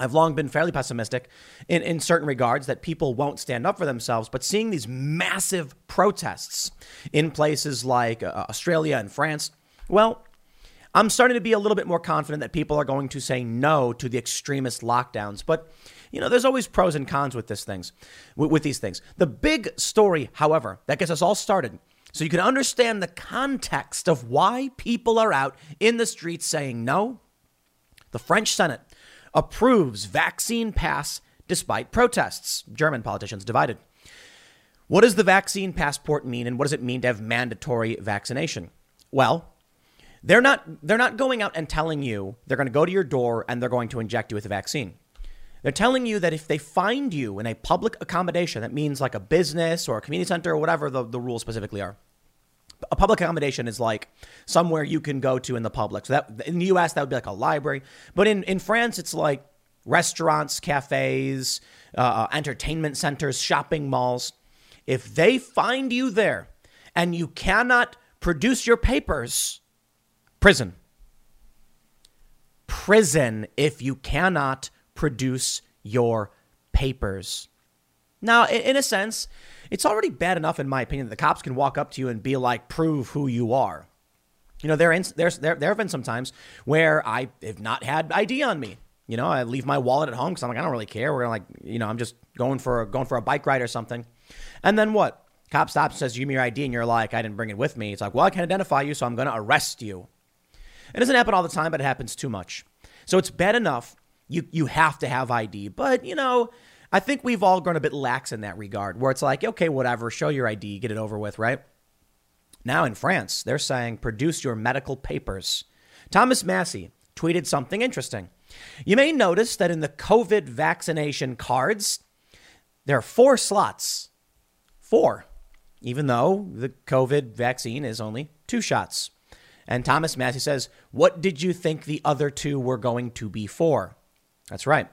I've long been fairly pessimistic in, in certain regards that people won't stand up for themselves, but seeing these massive protests in places like uh, Australia and France, well, I'm starting to be a little bit more confident that people are going to say no to the extremist lockdowns. But you know, there's always pros and cons with this things, with, with these things. The big story, however, that gets us all started, so you can understand the context of why people are out in the streets saying no. The French Senate approves vaccine pass despite protests. German politicians divided. What does the vaccine passport mean and what does it mean to have mandatory vaccination? Well, they're not they're not going out and telling you they're going to go to your door and they're going to inject you with a vaccine. They're telling you that if they find you in a public accommodation, that means like a business or a community center or whatever the, the rules specifically are. A public accommodation is like somewhere you can go to in the public. So that in the US that would be like a library, but in in France it's like restaurants, cafes, uh, uh, entertainment centers, shopping malls. If they find you there and you cannot produce your papers, prison. Prison if you cannot produce your papers. Now, in a sense, it's already bad enough, in my opinion, that the cops can walk up to you and be like, prove who you are. You know, there, there, there have been some times where I have not had ID on me. You know, I leave my wallet at home because I'm like, I don't really care. We're like, you know, I'm just going for going for a bike ride or something. And then what? Cop stops, says, "Give me your ID," and you're like, "I didn't bring it with me." It's like, "Well, I can identify you, so I'm gonna arrest you." It doesn't happen all the time, but it happens too much. So it's bad enough you you have to have ID. But you know, I think we've all grown a bit lax in that regard, where it's like, okay, whatever, show your ID, get it over with, right? Now in France, they're saying produce your medical papers. Thomas Massie tweeted something interesting. You may notice that in the COVID vaccination cards, there are four slots. Four, even though the COVID vaccine is only two shots. And Thomas Massie says, What did you think the other two were going to be for? That's right.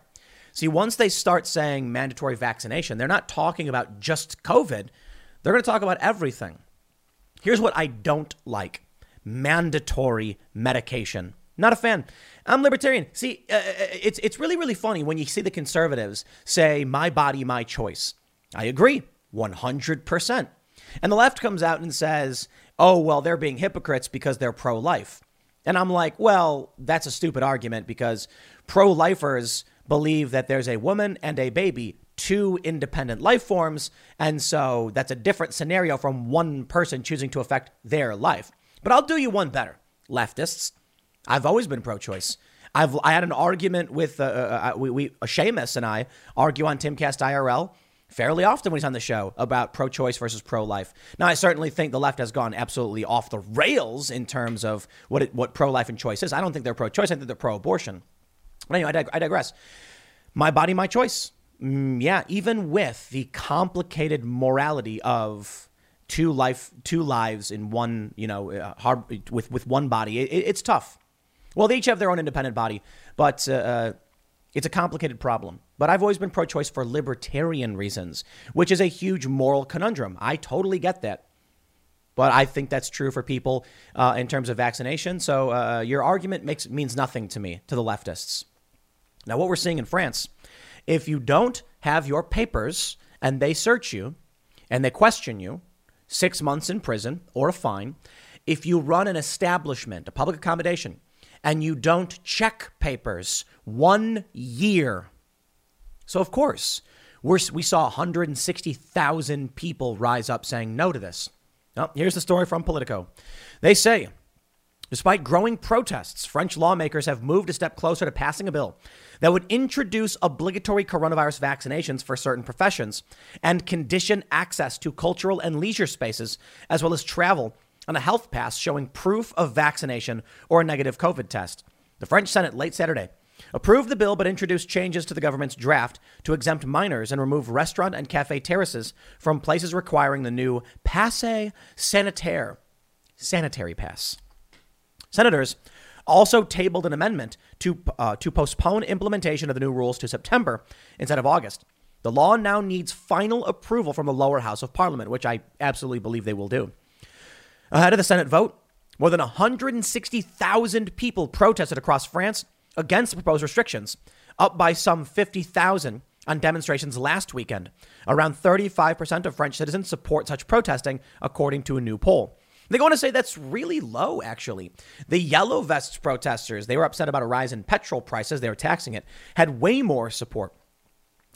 See, once they start saying mandatory vaccination, they're not talking about just COVID. They're going to talk about everything. Here's what I don't like mandatory medication. Not a fan. I'm libertarian. See, uh, uh, it's, it's really, really funny when you see the conservatives say, my body, my choice. I agree, 100%. And the left comes out and says, oh, well, they're being hypocrites because they're pro life. And I'm like, well, that's a stupid argument because pro lifers believe that there's a woman and a baby, two independent life forms. And so that's a different scenario from one person choosing to affect their life. But I'll do you one better, leftists. I've always been pro choice. I've I had an argument with uh, uh, uh we, we Seamus and I argue on Timcast IRL fairly often when he's on the show about pro-choice versus pro-life. Now, I certainly think the left has gone absolutely off the rails in terms of what what pro-life and choice is. I don't think they're pro-choice. I think they're pro-abortion. But anyway, I, dig- I digress. My body, my choice. Mm, yeah, even with the complicated morality of two life, two lives in one, you know, uh, hard with with one body, it, it's tough. Well, they each have their own independent body, but uh, uh it's a complicated problem. But I've always been pro choice for libertarian reasons, which is a huge moral conundrum. I totally get that. But I think that's true for people uh, in terms of vaccination. So uh, your argument makes means nothing to me, to the leftists. Now, what we're seeing in France, if you don't have your papers and they search you and they question you, six months in prison or a fine. If you run an establishment, a public accommodation, and you don't check papers, one year. So, of course, we saw 160,000 people rise up saying no to this. Oh, here's the story from Politico. They say, despite growing protests, French lawmakers have moved a step closer to passing a bill that would introduce obligatory coronavirus vaccinations for certain professions and condition access to cultural and leisure spaces, as well as travel on a health pass showing proof of vaccination or a negative COVID test. The French Senate late Saturday approved the bill but introduced changes to the government's draft to exempt minors and remove restaurant and cafe terraces from places requiring the new passe sanitaire sanitary pass. Senators also tabled an amendment to, uh, to postpone implementation of the new rules to September instead of August. The law now needs final approval from the lower house of parliament, which I absolutely believe they will do. Ahead of the Senate vote, more than 160,000 people protested across France against the proposed restrictions, up by some 50,000 on demonstrations last weekend. Around 35% of French citizens support such protesting, according to a new poll. They go on to say that's really low, actually. The Yellow Vests protesters, they were upset about a rise in petrol prices, they were taxing it, had way more support.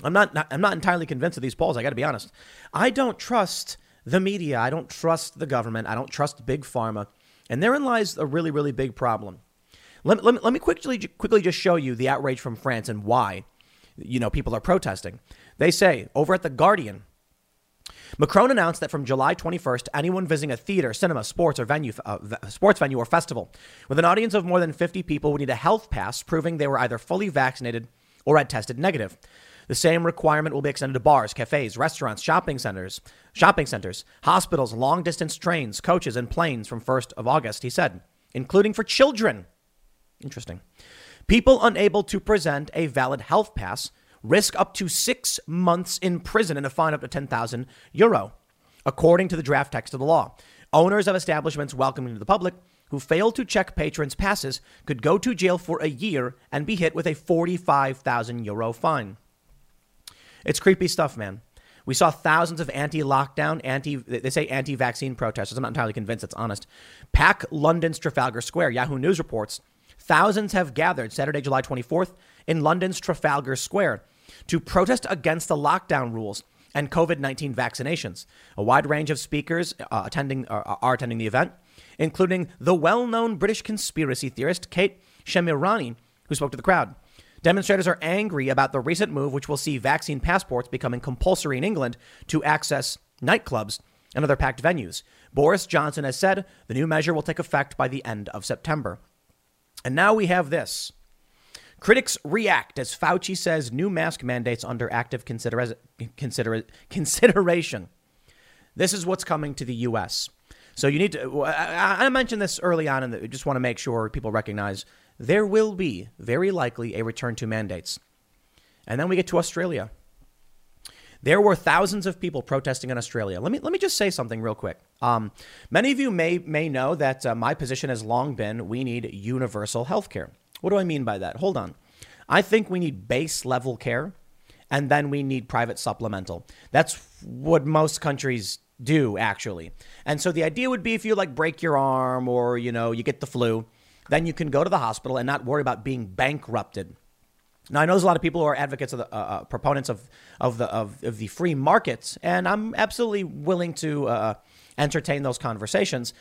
I'm not, not I'm not entirely convinced of these polls, I got to be honest. I don't trust the media, I don't trust the government, I don't trust big pharma. And therein lies a really, really big problem. Let, let, let me quickly, quickly just show you the outrage from France and why, you know, people are protesting. They say over at The Guardian, Macron announced that from July 21st, anyone visiting a theater, cinema, sports or venue, uh, sports venue or festival with an audience of more than 50 people would need a health pass proving they were either fully vaccinated or had tested negative. The same requirement will be extended to bars, cafes, restaurants, shopping centers, shopping centers, hospitals, long-distance trains, coaches, and planes from 1st of August, he said, including for children. Interesting. People unable to present a valid health pass risk up to six months in prison and a fine up to 10,000 euro, according to the draft text of the law. Owners of establishments welcoming to the public who fail to check patrons' passes could go to jail for a year and be hit with a 45,000 euro fine. It's creepy stuff, man. We saw thousands of anti-lockdown, anti they say anti-vaccine protesters. I'm not entirely convinced it's honest. Pack London's Trafalgar Square. Yahoo News reports thousands have gathered Saturday, July 24th in London's Trafalgar Square to protest against the lockdown rules and COVID 19 vaccinations. A wide range of speakers uh, attending, uh, are attending the event, including the well known British conspiracy theorist Kate Shemirani, who spoke to the crowd. Demonstrators are angry about the recent move, which will see vaccine passports becoming compulsory in England to access nightclubs and other packed venues. Boris Johnson has said the new measure will take effect by the end of September. And now we have this. Critics react as Fauci says new mask mandates under active consider- consider- consideration. This is what's coming to the U.S. So you need to. I, I mentioned this early on, and just want to make sure people recognize there will be very likely a return to mandates. And then we get to Australia. There were thousands of people protesting in Australia. Let me let me just say something real quick. Um, many of you may may know that uh, my position has long been we need universal health care. What do I mean by that? Hold on. I think we need base level care and then we need private supplemental. That's what most countries do actually. And so the idea would be if you like break your arm or you know, you get the flu, then you can go to the hospital and not worry about being bankrupted. Now I know there's a lot of people who are advocates of the uh, uh, proponents of of the of, of, the free markets, and I'm absolutely willing to uh, entertain those conversations.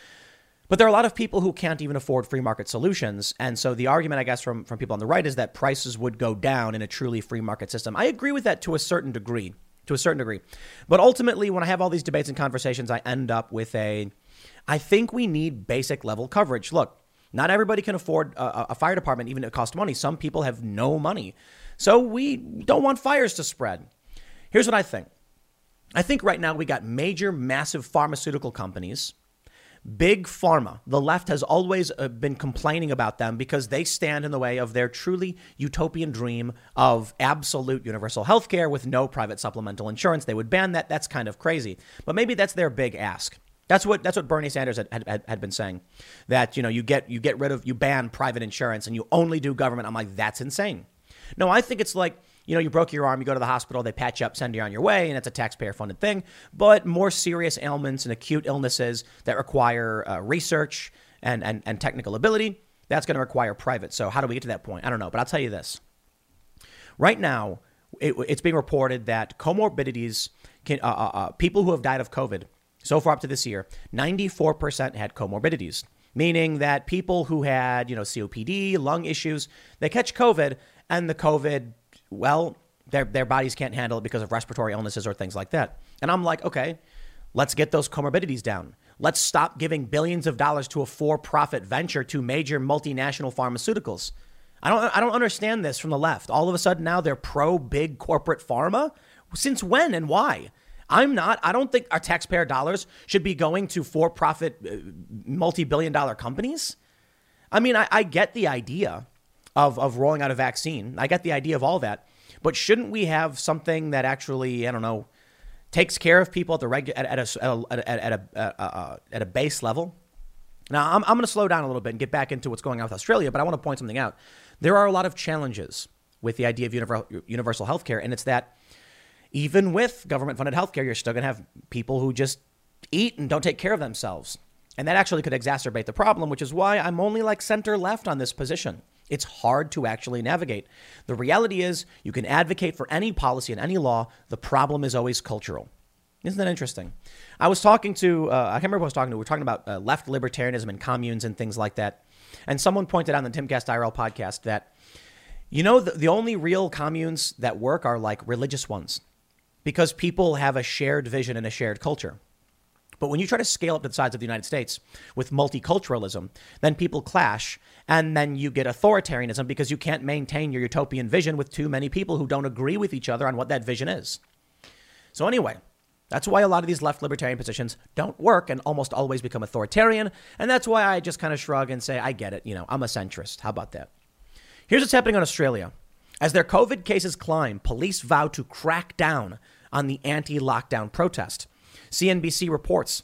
But there are a lot of people who can't even afford free market solutions. And so the argument, I guess, from, from people on the right is that prices would go down in a truly free market system. I agree with that to a certain degree, to a certain degree. But ultimately, when I have all these debates and conversations, I end up with a I think we need basic level coverage. Look, not everybody can afford a, a fire department, even if it costs money. Some people have no money. So we don't want fires to spread. Here's what I think I think right now we got major, massive pharmaceutical companies Big Pharma, the left has always uh, been complaining about them because they stand in the way of their truly utopian dream of absolute universal health care with no private supplemental insurance. They would ban that. That's kind of crazy. But maybe that's their big ask. That's what that's what Bernie Sanders had, had, had been saying. That you know you get you get rid of you ban private insurance and you only do government. I'm like that's insane. No, I think it's like you know, you broke your arm, you go to the hospital, they patch you up, send you on your way, and it's a taxpayer funded thing. But more serious ailments and acute illnesses that require uh, research and, and, and technical ability, that's going to require private. So, how do we get to that point? I don't know. But I'll tell you this. Right now, it, it's being reported that comorbidities, can, uh, uh, uh people who have died of COVID so far up to this year, 94% had comorbidities meaning that people who had, you know, COPD, lung issues, they catch COVID and the COVID well, their, their bodies can't handle it because of respiratory illnesses or things like that. And I'm like, okay, let's get those comorbidities down. Let's stop giving billions of dollars to a for profit venture to major multinational pharmaceuticals. I don't, I don't understand this from the left. All of a sudden now they're pro big corporate pharma. Since when and why? I'm not. I don't think our taxpayer dollars should be going to for profit, uh, multi billion dollar companies. I mean, I, I get the idea of, of rolling out a vaccine. I get the idea of all that. But shouldn't we have something that actually, I don't know, takes care of people at the regu- at, at, a, at, a, at, a, uh, uh, at a base level? Now, I'm, I'm going to slow down a little bit and get back into what's going on with Australia, but I want to point something out. There are a lot of challenges with the idea of universal, universal health care, and it's that even with government funded health care, you're still going to have people who just eat and don't take care of themselves. And that actually could exacerbate the problem, which is why I'm only like center left on this position. It's hard to actually navigate. The reality is, you can advocate for any policy and any law. The problem is always cultural. Isn't that interesting? I was talking to, uh, I can't remember who I was talking to. We were talking about uh, left libertarianism and communes and things like that. And someone pointed out on the Timcast IRL podcast that, you know, the, the only real communes that work are like religious ones because people have a shared vision and a shared culture. But when you try to scale up to the size of the United States with multiculturalism, then people clash and then you get authoritarianism because you can't maintain your utopian vision with too many people who don't agree with each other on what that vision is. So, anyway, that's why a lot of these left libertarian positions don't work and almost always become authoritarian. And that's why I just kind of shrug and say, I get it. You know, I'm a centrist. How about that? Here's what's happening in Australia. As their COVID cases climb, police vow to crack down on the anti lockdown protest. CNBC reports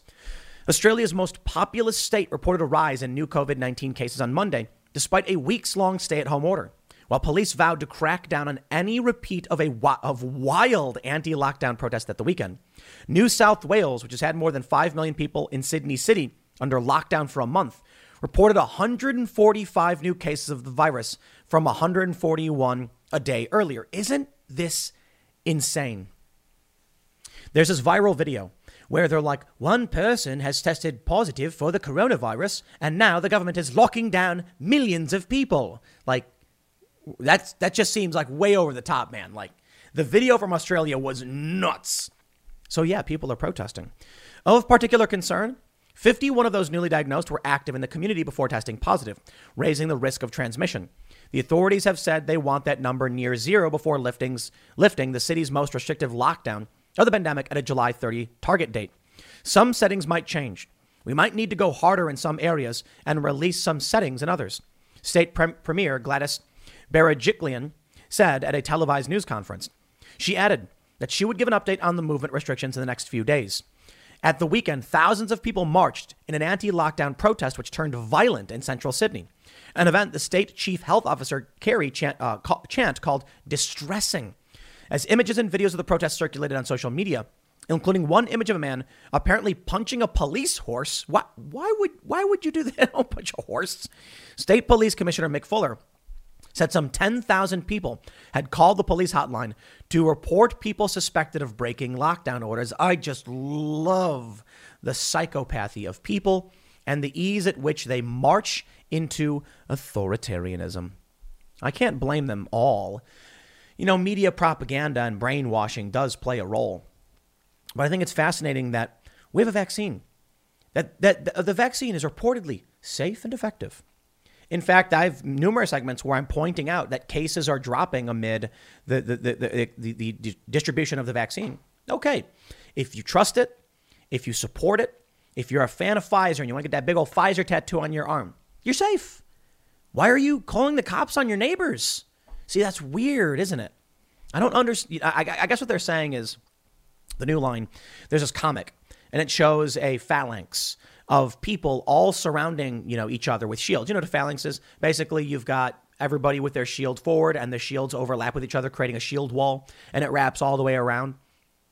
Australia's most populous state reported a rise in new COVID 19 cases on Monday, despite a weeks long stay at home order. While police vowed to crack down on any repeat of a of wild anti-lockdown protests at the weekend, New South Wales, which has had more than 5 million people in Sydney City under lockdown for a month, reported 145 new cases of the virus from 141 a day earlier. Isn't this insane? There's this viral video where they're like, one person has tested positive for the coronavirus, and now the government is locking down millions of people. Like, that's that just seems like way over the top, man. Like, the video from Australia was nuts. So yeah, people are protesting. Of particular concern, 51 of those newly diagnosed were active in the community before testing positive, raising the risk of transmission. The authorities have said they want that number near zero before liftings, lifting the city's most restrictive lockdown of the pandemic at a July 30 target date. Some settings might change. We might need to go harder in some areas and release some settings in others. State Pre- Premier Gladys Berejiklian said at a televised news conference. She added that she would give an update on the movement restrictions in the next few days. At the weekend, thousands of people marched in an anti lockdown protest which turned violent in central Sydney. An event the state chief health officer, Kerry uh, Chant called distressing as images and videos of the protests circulated on social media, including one image of a man apparently punching a police horse. Why, why would why would you do that? <laughs> Don't punch a horse. State Police Commissioner Mick Fuller said some 10,000 people had called the police hotline to report people suspected of breaking lockdown orders. I just love the psychopathy of people and the ease at which they march into authoritarianism. I can't blame them all. You know, media propaganda and brainwashing does play a role. But I think it's fascinating that we have a vaccine. That, that the vaccine is reportedly safe and effective. In fact, I have numerous segments where I'm pointing out that cases are dropping amid the, the, the, the, the distribution of the vaccine. Okay, if you trust it, if you support it, if you're a fan of Pfizer and you want to get that big old Pfizer tattoo on your arm, you're safe. Why are you calling the cops on your neighbors? See, that's weird, isn't it? I don't understand. I, I guess what they're saying is the new line there's this comic, and it shows a phalanx of people all surrounding, you know, each other with shields. You know what a phalanx is? Basically, you've got everybody with their shield forward and the shields overlap with each other, creating a shield wall, and it wraps all the way around.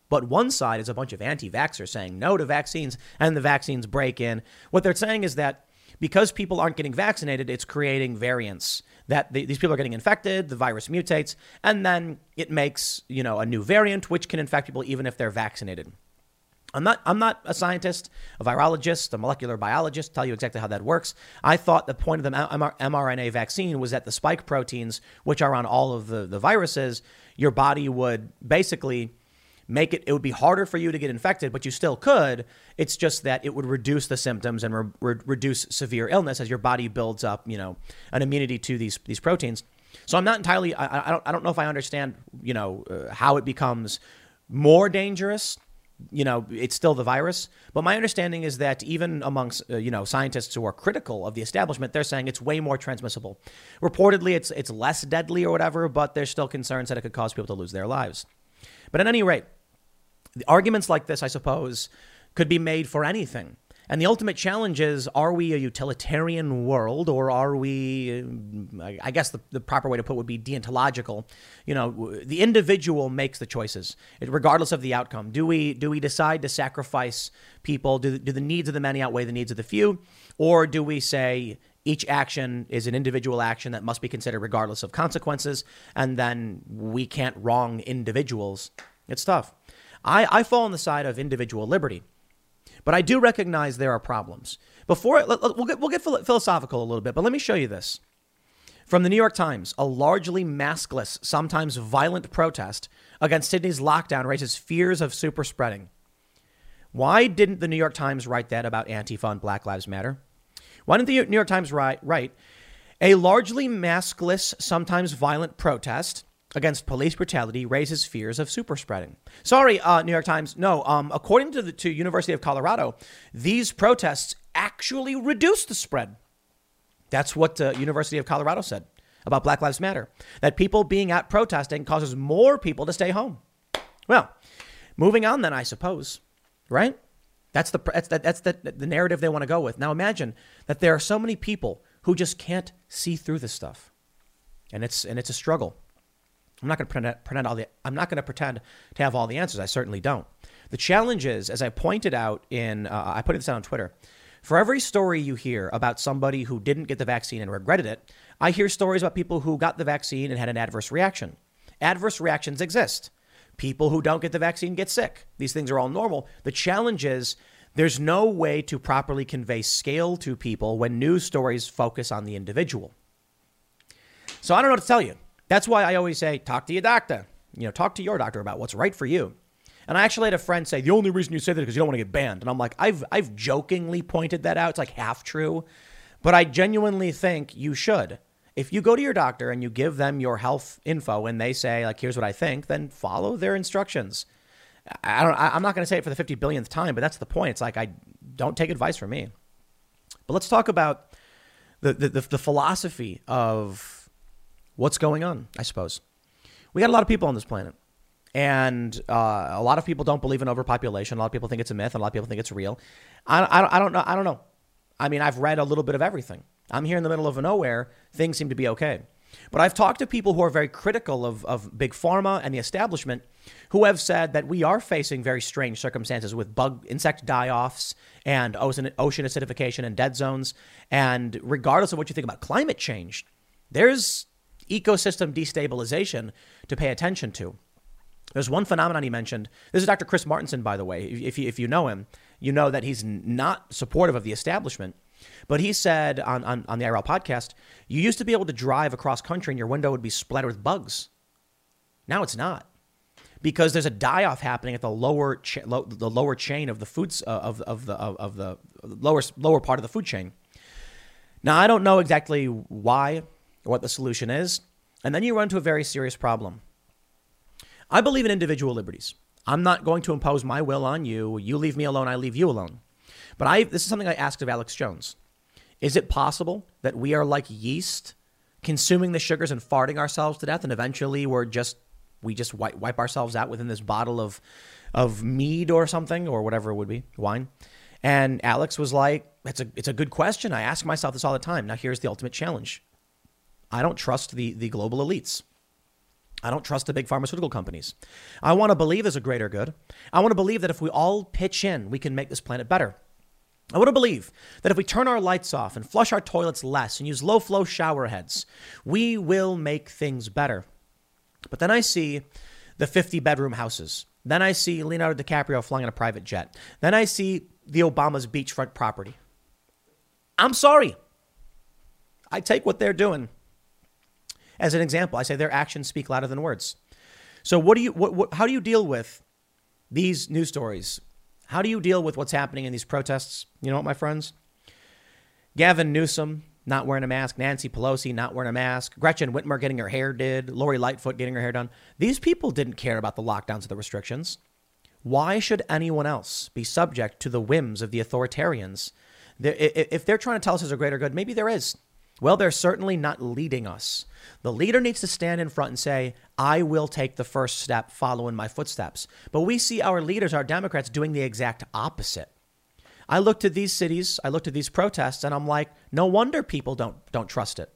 But one side is a bunch of anti vaxxers saying no to vaccines, and the vaccines break in. What they're saying is that because people aren't getting vaccinated, it's creating variants that the, these people are getting infected, the virus mutates, and then it makes, you know, a new variant which can infect people even if they're vaccinated. I'm not, I'm not a scientist, a virologist, a molecular biologist, tell you exactly how that works. I thought the point of the mRNA vaccine was that the spike proteins, which are on all of the, the viruses, your body would basically make it it would be harder for you to get infected but you still could it's just that it would reduce the symptoms and re- re- reduce severe illness as your body builds up you know an immunity to these these proteins so i'm not entirely i, I don't i don't know if i understand you know uh, how it becomes more dangerous you know, it's still the virus. But my understanding is that even amongst, uh, you know, scientists who are critical of the establishment, they're saying it's way more transmissible. Reportedly, it's, it's less deadly or whatever, but there's still concerns that it could cause people to lose their lives. But at any rate, arguments like this, I suppose, could be made for anything. And the ultimate challenge is are we a utilitarian world or are we, uh, I guess the, the proper way to put would be deontological? You know, the individual makes the choices, regardless of the outcome. Do we, do we decide to sacrifice people? Do, do the needs of the many outweigh the needs of the few? Or do we say each action is an individual action that must be considered regardless of consequences? And then we can't wrong individuals? It's tough. I, I fall on the side of individual liberty. But I do recognize there are problems. Before we'll get, we'll get philosophical a little bit, but let me show you this. From the New York Times, a largely maskless, sometimes violent protest against Sydney's lockdown raises fears of super spreading. Why didn't the New York Times write that about Antifa and Black Lives Matter? Why didn't the New York Times write, write a largely maskless, sometimes violent protest against police brutality raises fears of super spreading. Sorry, uh, New York Times. No, um, according to the to University of Colorado, these protests actually reduce the spread. That's what the uh, University of Colorado said about Black Lives Matter. That people being out protesting causes more people to stay home. Well, moving on then, I suppose, right? That's the that's the, that's the, the narrative they want to go with. Now imagine that there are so many people who just can't see through this stuff, and it's and it's a struggle. I'm not going to pretend, pretend all the, I'm not going to pretend to have all the answers. I certainly don't. The challenge is, as I pointed out in, uh, I put this out on Twitter. For every story you hear about somebody who didn't get the vaccine and regretted it, I hear stories about people who got the vaccine and had an adverse reaction. Adverse reactions exist. People who don't get the vaccine get sick. These things are all normal. The challenge is there's no way to properly convey scale to people when news stories focus on the individual. So I don't know what to tell you. That's why I always say, talk to your doctor. You know, talk to your doctor about what's right for you. And I actually had a friend say, the only reason you say that is because you don't want to get banned. And I'm like, I've, I've jokingly pointed that out. It's like half true. But I genuinely think you should. If you go to your doctor and you give them your health info and they say, like, here's what I think, then follow their instructions. I don't, I'm not going to say it for the 50 billionth time, but that's the point. It's like, I don't take advice from me. But let's talk about the, the, the, the philosophy of what's going on, I suppose. We got a lot of people on this planet. And uh, a lot of people don't believe in overpopulation. A lot of people think it's a myth, a lot of people think it's real. I, I, I don't know. I don't know. I mean, I've read a little bit of everything. I'm here in the middle of nowhere. Things seem to be okay. But I've talked to people who are very critical of, of big pharma and the establishment who have said that we are facing very strange circumstances with bug insect die offs and ocean, ocean acidification and dead zones. And regardless of what you think about climate change, there's ecosystem destabilization to pay attention to. There's one phenomenon he mentioned. This is Dr. Chris Martenson, by the way. If you, if you know him, you know that he's not supportive of the establishment. But he said on, on, on the IRL podcast, you used to be able to drive across country and your window would be splattered with bugs. Now it's not because there's a die off happening at the lower lo- the lower chain of the foods uh, of, of the of, of the lower lower part of the food chain. Now I don't know exactly why what the solution is, and then you run into a very serious problem. I believe in individual liberties. I'm not going to impose my will on you. You leave me alone, I leave you alone. But I this is something I asked of Alex Jones. Is it possible that we are like yeast, consuming the sugars and farting ourselves to death, and eventually we're just we just wipe, wipe ourselves out within this bottle of of mead or something or whatever it would be, wine? And Alex was like, "It's a it's a good question. I ask myself this all the time. Now here's the ultimate challenge. I don't trust the the global elites. I don't trust the big pharmaceutical companies. I want to believe there's a greater good. I want to believe that if we all pitch in, we can make this planet better. I want to believe that if we turn our lights off and flush our toilets less and use low flow shower heads, we will make things better. But then I see the 50 bedroom houses. Then I see Leonardo DiCaprio flying in a private jet. Then I see the Obama's beachfront property. I'm sorry. I take what they're doing as an example. I say their actions speak louder than words. So what do you what, what how do you deal with these news stories? How do you deal with what's happening in these protests? You know what, my friends? Gavin Newsom not wearing a mask, Nancy Pelosi not wearing a mask, Gretchen Whitmer getting her hair did, Lori Lightfoot getting her hair done. These people didn't care about the lockdowns or the restrictions. Why should anyone else be subject to the whims of the authoritarians? If they're trying to tell us there's a greater good, maybe there is. Well, they're certainly not leading us. The leader needs to stand in front and say, I will take the first step, follow in my footsteps. But we see our leaders, our Democrats, doing the exact opposite. I looked at these cities, I looked at these protests, and I'm like, no wonder people don't, don't trust it.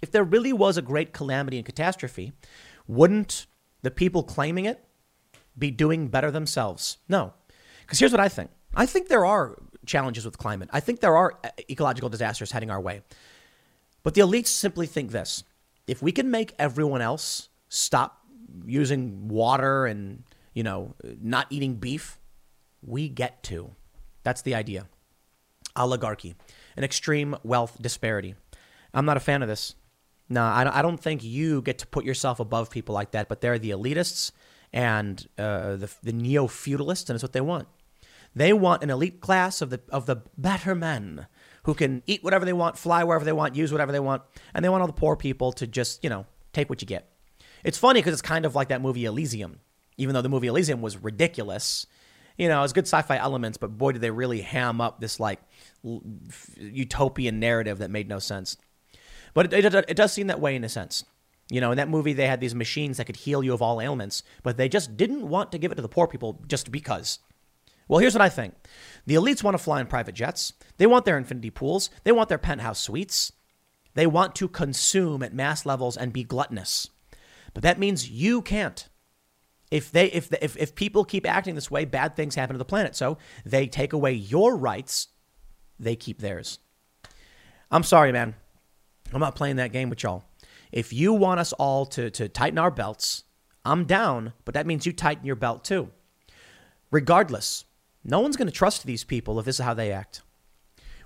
If there really was a great calamity and catastrophe, wouldn't the people claiming it be doing better themselves? No. Because here's what I think I think there are challenges with climate, I think there are uh, ecological disasters heading our way. But the elites simply think this if we can make everyone else stop using water and, you know, not eating beef, we get to. That's the idea. Oligarchy, an extreme wealth disparity. I'm not a fan of this. No, I don't think you get to put yourself above people like that, but they're the elitists and uh, the, the neo feudalists, and it's what they want. They want an elite class of the, of the better men who can eat whatever they want, fly wherever they want, use whatever they want, and they want all the poor people to just, you know, take what you get. It's funny because it's kind of like that movie Elysium, even though the movie Elysium was ridiculous. You know, it's good sci-fi elements, but boy, did they really ham up this like utopian narrative that made no sense. But it, it, it does seem that way in a sense. You know, in that movie, they had these machines that could heal you of all ailments, but they just didn't want to give it to the poor people just because. Well, here's what I think the elites want to fly in private jets, they want their infinity pools, they want their penthouse suites. They want to consume at mass levels and be gluttonous. But that means you can't. If they if if if people keep acting this way, bad things happen to the planet. So they take away your rights, they keep theirs. I'm sorry, man. I'm not playing that game with y'all. If you want us all to to tighten our belts, I'm down, but that means you tighten your belt too. Regardless, no one's going to trust these people if this is how they act.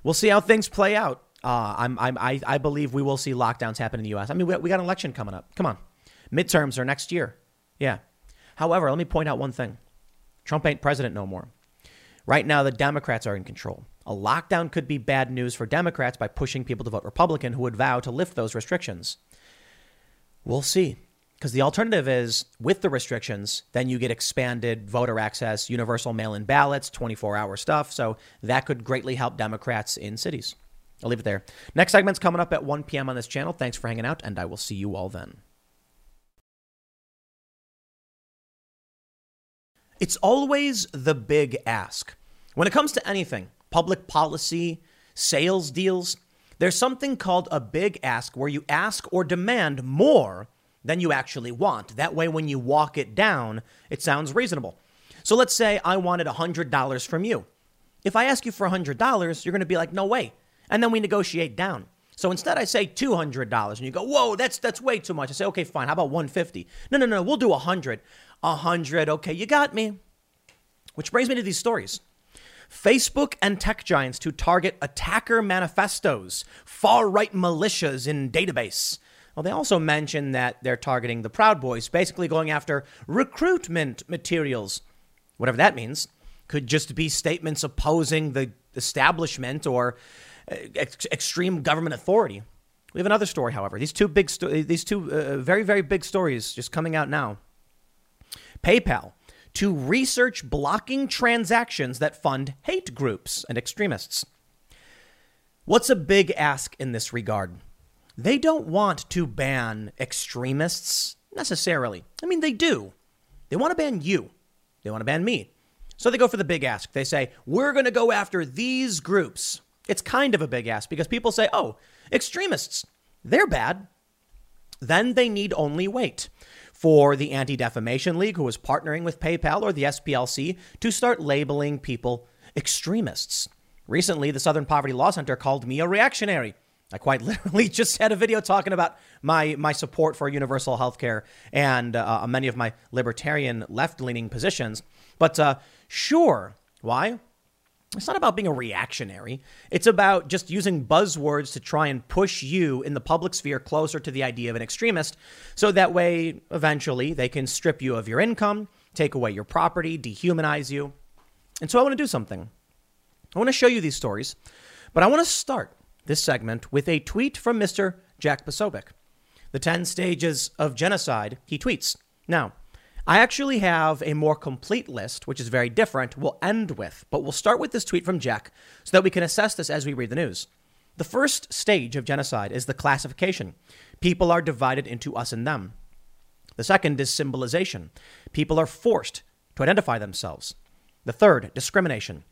We'll see how things play out. Uh, I'm, I'm, I, I believe we will see lockdowns happen in the U.S. I mean, we, we got an election coming up. Come on. Midterms are next year. Yeah. However, let me point out one thing Trump ain't president no more. Right now, the Democrats are in control. A lockdown could be bad news for Democrats by pushing people to vote Republican who would vow to lift those restrictions. We'll see. Because the alternative is with the restrictions, then you get expanded voter access, universal mail in ballots, 24 hour stuff. So that could greatly help Democrats in cities. I'll leave it there. Next segment's coming up at 1 p.m. on this channel. Thanks for hanging out, and I will see you all then. It's always the big ask. When it comes to anything, public policy, sales deals, there's something called a big ask where you ask or demand more than you actually want. That way, when you walk it down, it sounds reasonable. So let's say I wanted $100 from you. If I ask you for $100, you're going to be like, no way. And then we negotiate down. So instead, I say $200 and you go, whoa, that's, that's way too much. I say, okay, fine. How about 150? No, no, no, we'll do 100. 100. Okay, you got me. Which brings me to these stories. Facebook and tech giants to target attacker manifestos, far right militias in database. Well, they also mention that they're targeting the Proud Boys, basically going after recruitment materials. Whatever that means. Could just be statements opposing the establishment or uh, ex- extreme government authority. We have another story, however. These two big, sto- these two uh, very, very big stories just coming out now. PayPal to research blocking transactions that fund hate groups and extremists. What's a big ask in this regard? They don't want to ban extremists necessarily. I mean, they do. They want to ban you, they want to ban me. So they go for the big ask. They say, we're going to go after these groups. It's kind of a big ask because people say, oh, extremists, they're bad. Then they need only wait for the Anti Defamation League, who is partnering with PayPal or the SPLC, to start labeling people extremists. Recently, the Southern Poverty Law Center called me a reactionary. I quite <laughs> literally just had a video talking about my, my support for universal health care and uh, many of my libertarian left leaning positions. But uh, sure, why? It's not about being a reactionary. It's about just using buzzwords to try and push you in the public sphere closer to the idea of an extremist. So that way, eventually, they can strip you of your income, take away your property, dehumanize you. And so I want to do something. I want to show you these stories, but I want to start this segment with a tweet from Mr. Jack Posobiec. The 10 stages of genocide, he tweets. Now, I actually have a more complete list, which is very different, we'll end with, but we'll start with this tweet from Jack so that we can assess this as we read the news. The first stage of genocide is the classification. People are divided into us and them. The second is symbolization. People are forced to identify themselves. The third, discrimination.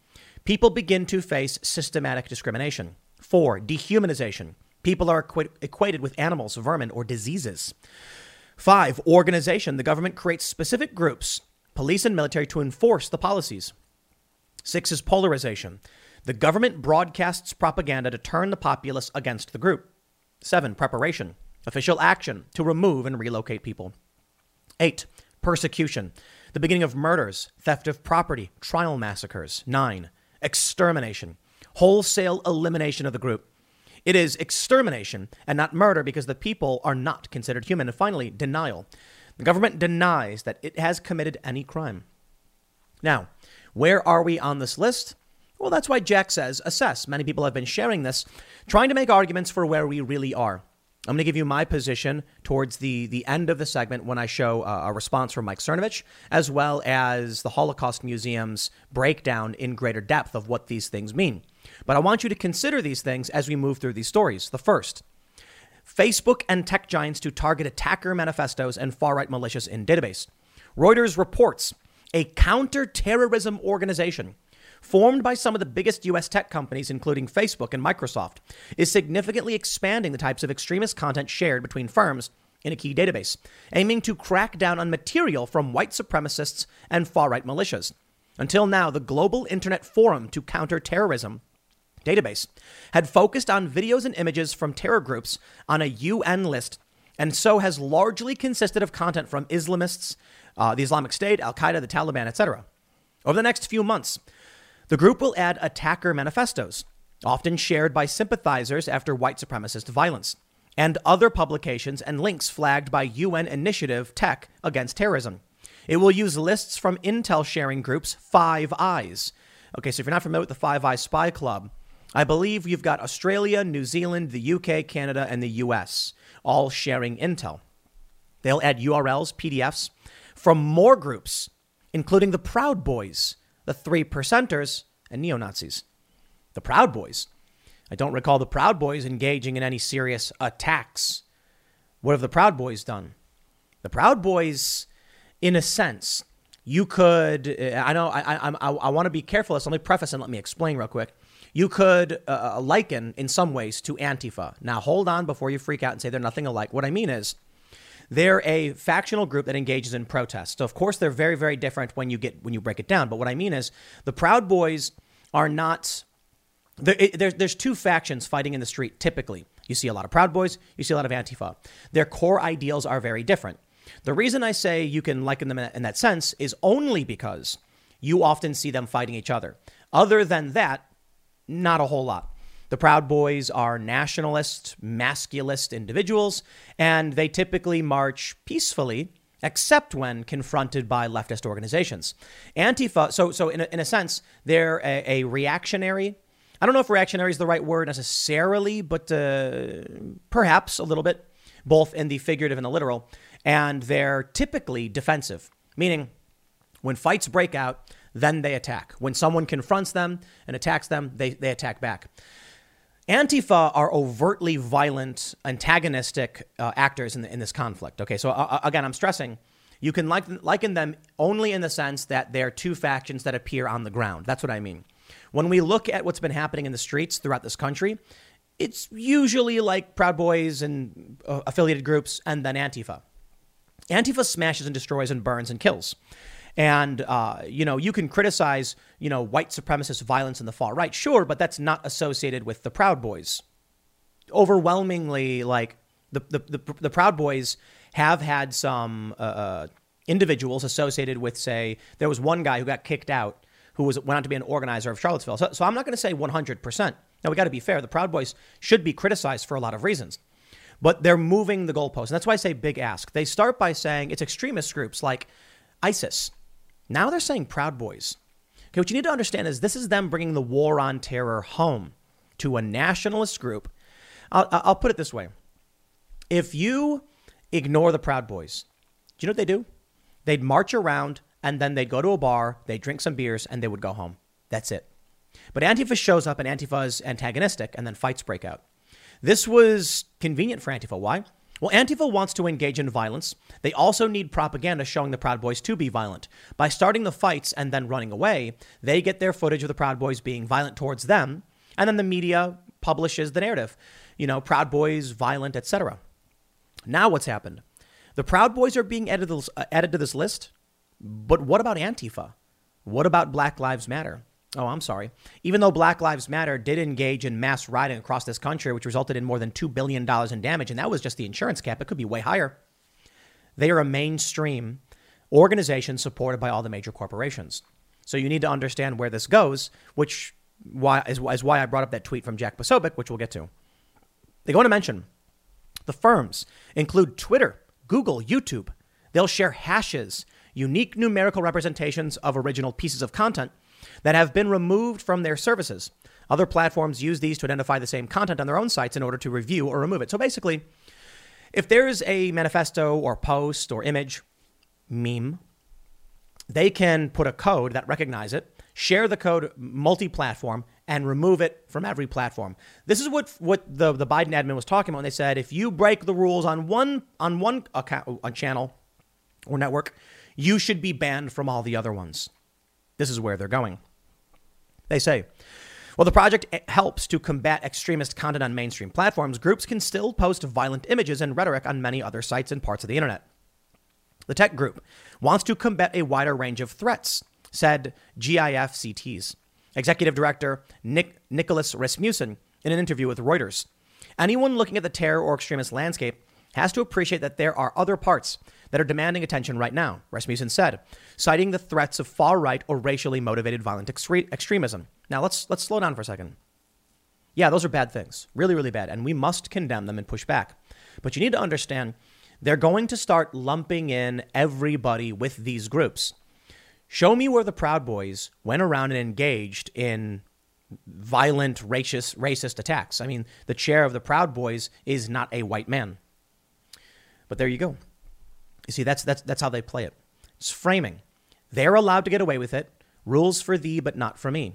People begin to face systematic discrimination. Four, dehumanization. People are equ- equated with animals, vermin, or diseases. Five, organization. The government creates specific groups, police and military, to enforce the policies. Six is polarization. The government broadcasts propaganda to turn the populace against the group. Seven, preparation. Official action to remove and relocate people. Eight, persecution. The beginning of murders, theft of property, trial massacres. Nine, extermination. Wholesale elimination of the group. It is extermination and not murder because the people are not considered human. And finally, denial. The government denies that it has committed any crime. Now, where are we on this list? Well, that's why Jack says assess. Many people have been sharing this, trying to make arguments for where we really are. I'm going to give you my position towards the, the end of the segment when I show uh, a response from Mike Cernovich, as well as the Holocaust Museum's breakdown in greater depth of what these things mean. But I want you to consider these things as we move through these stories. The first, Facebook and tech giants to target attacker manifestos and far right militias in database. Reuters reports a counterterrorism organization formed by some of the biggest US tech companies, including Facebook and Microsoft, is significantly expanding the types of extremist content shared between firms in a key database, aiming to crack down on material from white supremacists and far right militias. Until now, the Global Internet Forum to Counter Terrorism database had focused on videos and images from terror groups on a UN list, and so has largely consisted of content from Islamists, uh, the Islamic State, Al Qaeda, the Taliban, etc. Over the next few months, the group will add attacker manifestos, often shared by sympathizers after white supremacist violence, and other publications and links flagged by UN Initiative Tech Against Terrorism. It will use lists from intel sharing groups Five Eyes. Okay, so if you're not familiar with the Five Eyes Spy Club, I believe you've got Australia, New Zealand, the UK, Canada, and the US all sharing intel. They'll add URLs, PDFs from more groups, including the Proud Boys, the Three Percenters, and neo Nazis. The Proud Boys. I don't recall the Proud Boys engaging in any serious attacks. What have the Proud Boys done? The Proud Boys, in a sense, you could. Uh, I know I I, I, I want to be careful. So let me preface and let me explain real quick you could uh, uh, liken in some ways to Antifa. Now, hold on before you freak out and say they're nothing alike. What I mean is, they're a factional group that engages in protest. So, of course, they're very, very different when you get when you break it down. But what I mean is, the Proud Boys are not. There, there's there's two factions fighting in the street. Typically, you see a lot of Proud Boys, you see a lot of Antifa. Their core ideals are very different. The reason I say you can liken them in that sense is only because you often see them fighting each other. Other than that, not a whole lot. The Proud Boys are nationalist, masculist individuals, and they typically march peacefully, except when confronted by leftist organizations. Antifa, so, so in, a, in a sense, they're a, a reactionary. I don't know if reactionary is the right word necessarily, but uh, perhaps a little bit, both in the figurative and the literal. And they're typically defensive, meaning when fights break out, then they attack. When someone confronts them and attacks them, they, they attack back. Antifa are overtly violent, antagonistic uh, actors in, the, in this conflict. Okay, so uh, uh again, I'm stressing you can liken, liken them only in the sense that they're two factions that appear on the ground. That's what I mean. When we look at what's been happening in the streets throughout this country, it's usually like Proud Boys and uh, affiliated groups and then Antifa. Antifa smashes and destroys and burns and kills. And, uh, you know, you can criticize, you know, white supremacist violence in the far right, sure, but that's not associated with the Proud Boys. Overwhelmingly, like, the, the, the, the Proud Boys have had some uh, uh, individuals associated with, say, there was one guy who got kicked out who was went on to be an organizer of Charlottesville. So, so I'm not going to say 100%. Now, we got to be fair. The Proud Boys should be criticized for a lot of reasons. But they're moving the goalposts. And that's why I say big ask. They start by saying it's extremist groups like ISIS, now they're saying Proud Boys. Okay, what you need to understand is this is them bringing the war on terror home to a nationalist group. I'll, I'll put it this way if you ignore the Proud Boys, do you know what they do? They'd march around and then they'd go to a bar, they'd drink some beers, and they would go home. That's it. But Antifa shows up and Antifa is antagonistic, and then fights break out. This was convenient for Antifa. Why? Well, Antifa wants to engage in violence. They also need propaganda showing the Proud Boys to be violent. By starting the fights and then running away, they get their footage of the Proud Boys being violent towards them, and then the media publishes the narrative. You know, Proud Boys, violent, etc. Now what's happened? The Proud Boys are being added to, this, list, but what about Antifa? What about Black Lives Matter? Oh, I'm sorry. Even though Black Lives Matter did engage in mass rioting across this country, which resulted in more than $2 billion in damage, and that was just the insurance cap, it could be way higher. They are a mainstream organization supported by all the major corporations. So you need to understand where this goes, which why, is, is why I brought up that tweet from Jack Posobiec, which we'll get to. They go on to mention the firms include Twitter, Google, YouTube. They'll share hashes, unique numerical representations of original pieces of content that have been removed from their services. Other platforms use these to identify the same content on their own sites in order to review or remove it. So basically, if there's a manifesto or post or image, meme, they can put a code that recognize it, share the code multi-platform, and remove it from every platform. This is what what the, the Biden admin was talking about. When They said if you break the rules on one on one account, on channel or network, you should be banned from all the other ones. This is where they're going. They say, well, the project helps to combat extremist content on mainstream platforms. Groups can still post violent images and rhetoric on many other sites and parts of the internet. The tech group wants to combat a wider range of threats, said GIFCT's executive director Nick, Nicholas Rasmussen in an interview with Reuters. Anyone looking at the terror or extremist landscape has to appreciate that there are other parts that are demanding attention right now, Rasmussen said, citing the threats of far right or racially motivated violent extre- extremism. Now let's let's slow down for a second. Yeah, those are bad things, really, really bad, and we must condemn them and push back. But you need to understand they're going to start lumping in everybody with these groups. Show me where the Proud Boys went around and engaged in violent racist racist attacks. I mean, the chair of the Proud Boys is not a white man. But there you go. You see, that's, that's, that's how they play it. It's framing. They're allowed to get away with it. Rules for thee, but not for me.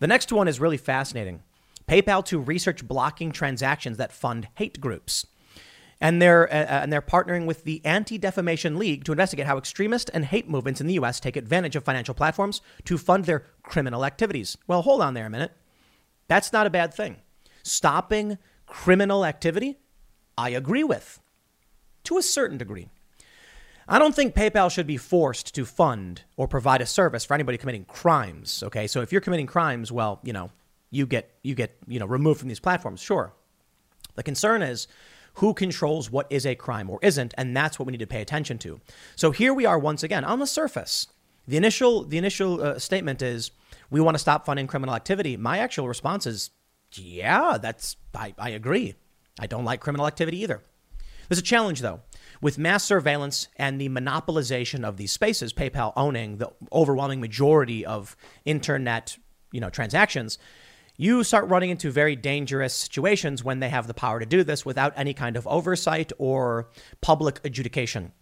The next one is really fascinating. PayPal to research blocking transactions that fund hate groups. And they're, uh, uh and they're partnering with the Anti Defamation League to investigate how extremist and hate movements in the U.S. take advantage of financial platforms to fund their criminal activities. Well, hold on there a minute. That's not a bad thing. Stopping criminal activity, I agree with to a certain degree. I don't think PayPal should be forced to fund or provide a service for anybody committing crimes. Okay, so if you're committing crimes, well, you know, you get you get you know removed from these platforms. Sure. The concern is who controls what is a crime or isn't, and that's what we need to pay attention to. So here we are once again on the surface. The initial the initial uh, statement is we want to stop funding criminal activity, my actual response is, yeah, that's, I, I agree. I don't like criminal activity either. There's a challenge, though. With mass surveillance and the monopolization of these spaces, PayPal owning the overwhelming majority of internet you know, transactions, you start running into very dangerous situations when they have the power to do this without any kind of oversight or public adjudication.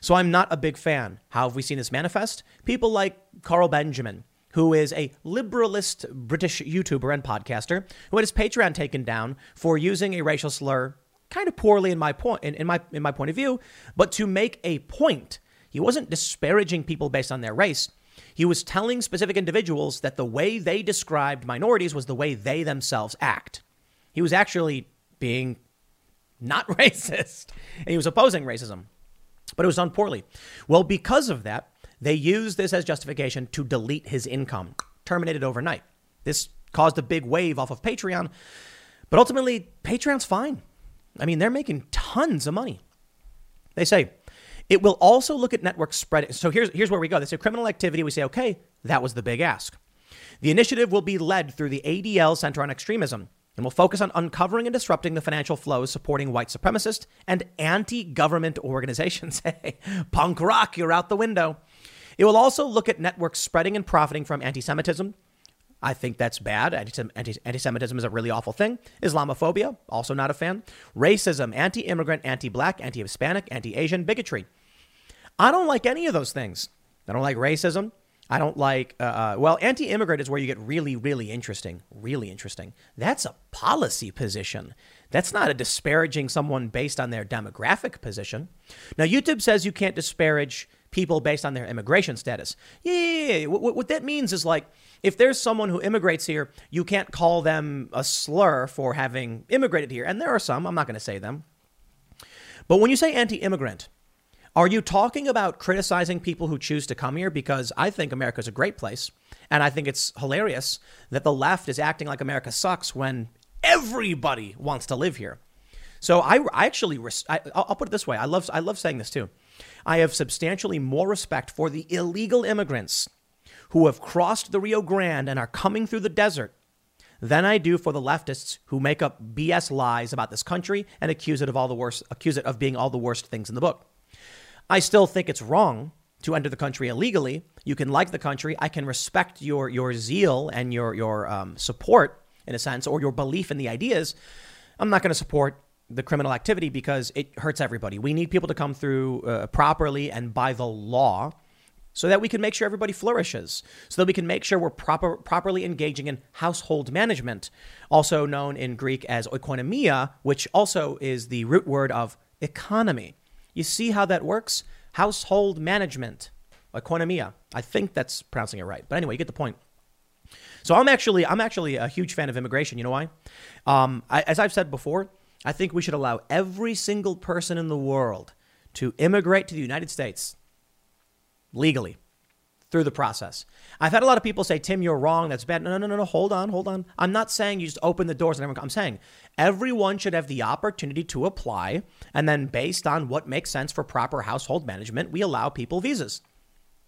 So I'm not a big fan. How have we seen this manifest? People like Carl Benjamin, who is a liberalist British YouTuber and podcaster, who had his Patreon taken down for using a racial slur kind of poorly in my point in, in my in my point of view, but to make a point. He wasn't disparaging people based on their race. He was telling specific individuals that the way they described minorities was the way they themselves act. He was actually being not <laughs> racist, and he was opposing racism, but it was done poorly. Well, because of that, they used this as justification to delete his income, terminated overnight. This caused a big wave off of Patreon, but ultimately, Patreon's fine. I mean, they're making tons of money. They say it will also look at network spread. So here's, here's where we go. They say criminal activity. We say, okay, that was the big ask. The initiative will be led through the ADL Center on Extremism and will focus on uncovering and disrupting the financial flows supporting white supremacist and anti government organizations. <laughs> Hey, punk rock, you're out the window. It will also look at networks spreading and profiting from anti Semitism. I think that's bad. Anti Semitism is a really awful thing. Islamophobia, also not a fan. Racism, anti immigrant, anti black, anti Hispanic, anti Asian, bigotry. I don't like any of those things. I don't like racism. I don't like, uh, uh, well, anti immigrant is where you get really, really interesting. Really interesting. That's a policy position. That's not a disparaging someone based on their demographic position. Now, YouTube says you can't disparage people based on their immigration status. Yeah, yeah, yeah. What, what that means is like, if there's someone who immigrates here, you can't call them a slur for having immigrated here. And there are some, I'm not going to say them. But when you say anti immigrant, are you talking about criticizing people who choose to come here? Because I think America's a great place. And I think it's hilarious that the left is acting like America sucks when everybody wants to live here. So I, I actually, I, will put it this way. I love, I love saying this too. I have substantially more respect for the illegal immigrants who have crossed the Rio Grande and are coming through the desert than I do for the leftists who make up BS lies about this country and accuse it of all the worst, accuse it of being all the worst things in the book. I still think it's wrong to enter the country illegally. You can like the country. I can respect your your zeal and your your um, support in a sense, or your belief in the ideas. I'm not going to support the criminal activity because it hurts everybody. We need people to come through uh, properly and by the law so that we can make sure everybody flourishes, so that we can make sure we're proper, properly engaging in household management, also known in Greek as oikonomia, which also is the root word of economy. You see how that works? Household management, oikonomia. I think that's pronouncing it right. But anyway, you get the point. So I'm actually I'm actually a huge fan of immigration. You know why? Um, I, as I've said before, I think we should allow every single person in the world to immigrate to the United States legally through the process. I've had a lot of people say, Tim, you're wrong. That's bad. No, no, no, no. Hold on, hold on. I'm not saying you just open the doors and everyone. I'm saying everyone should have the opportunity to apply. And then, based on what makes sense for proper household management, we allow people visas.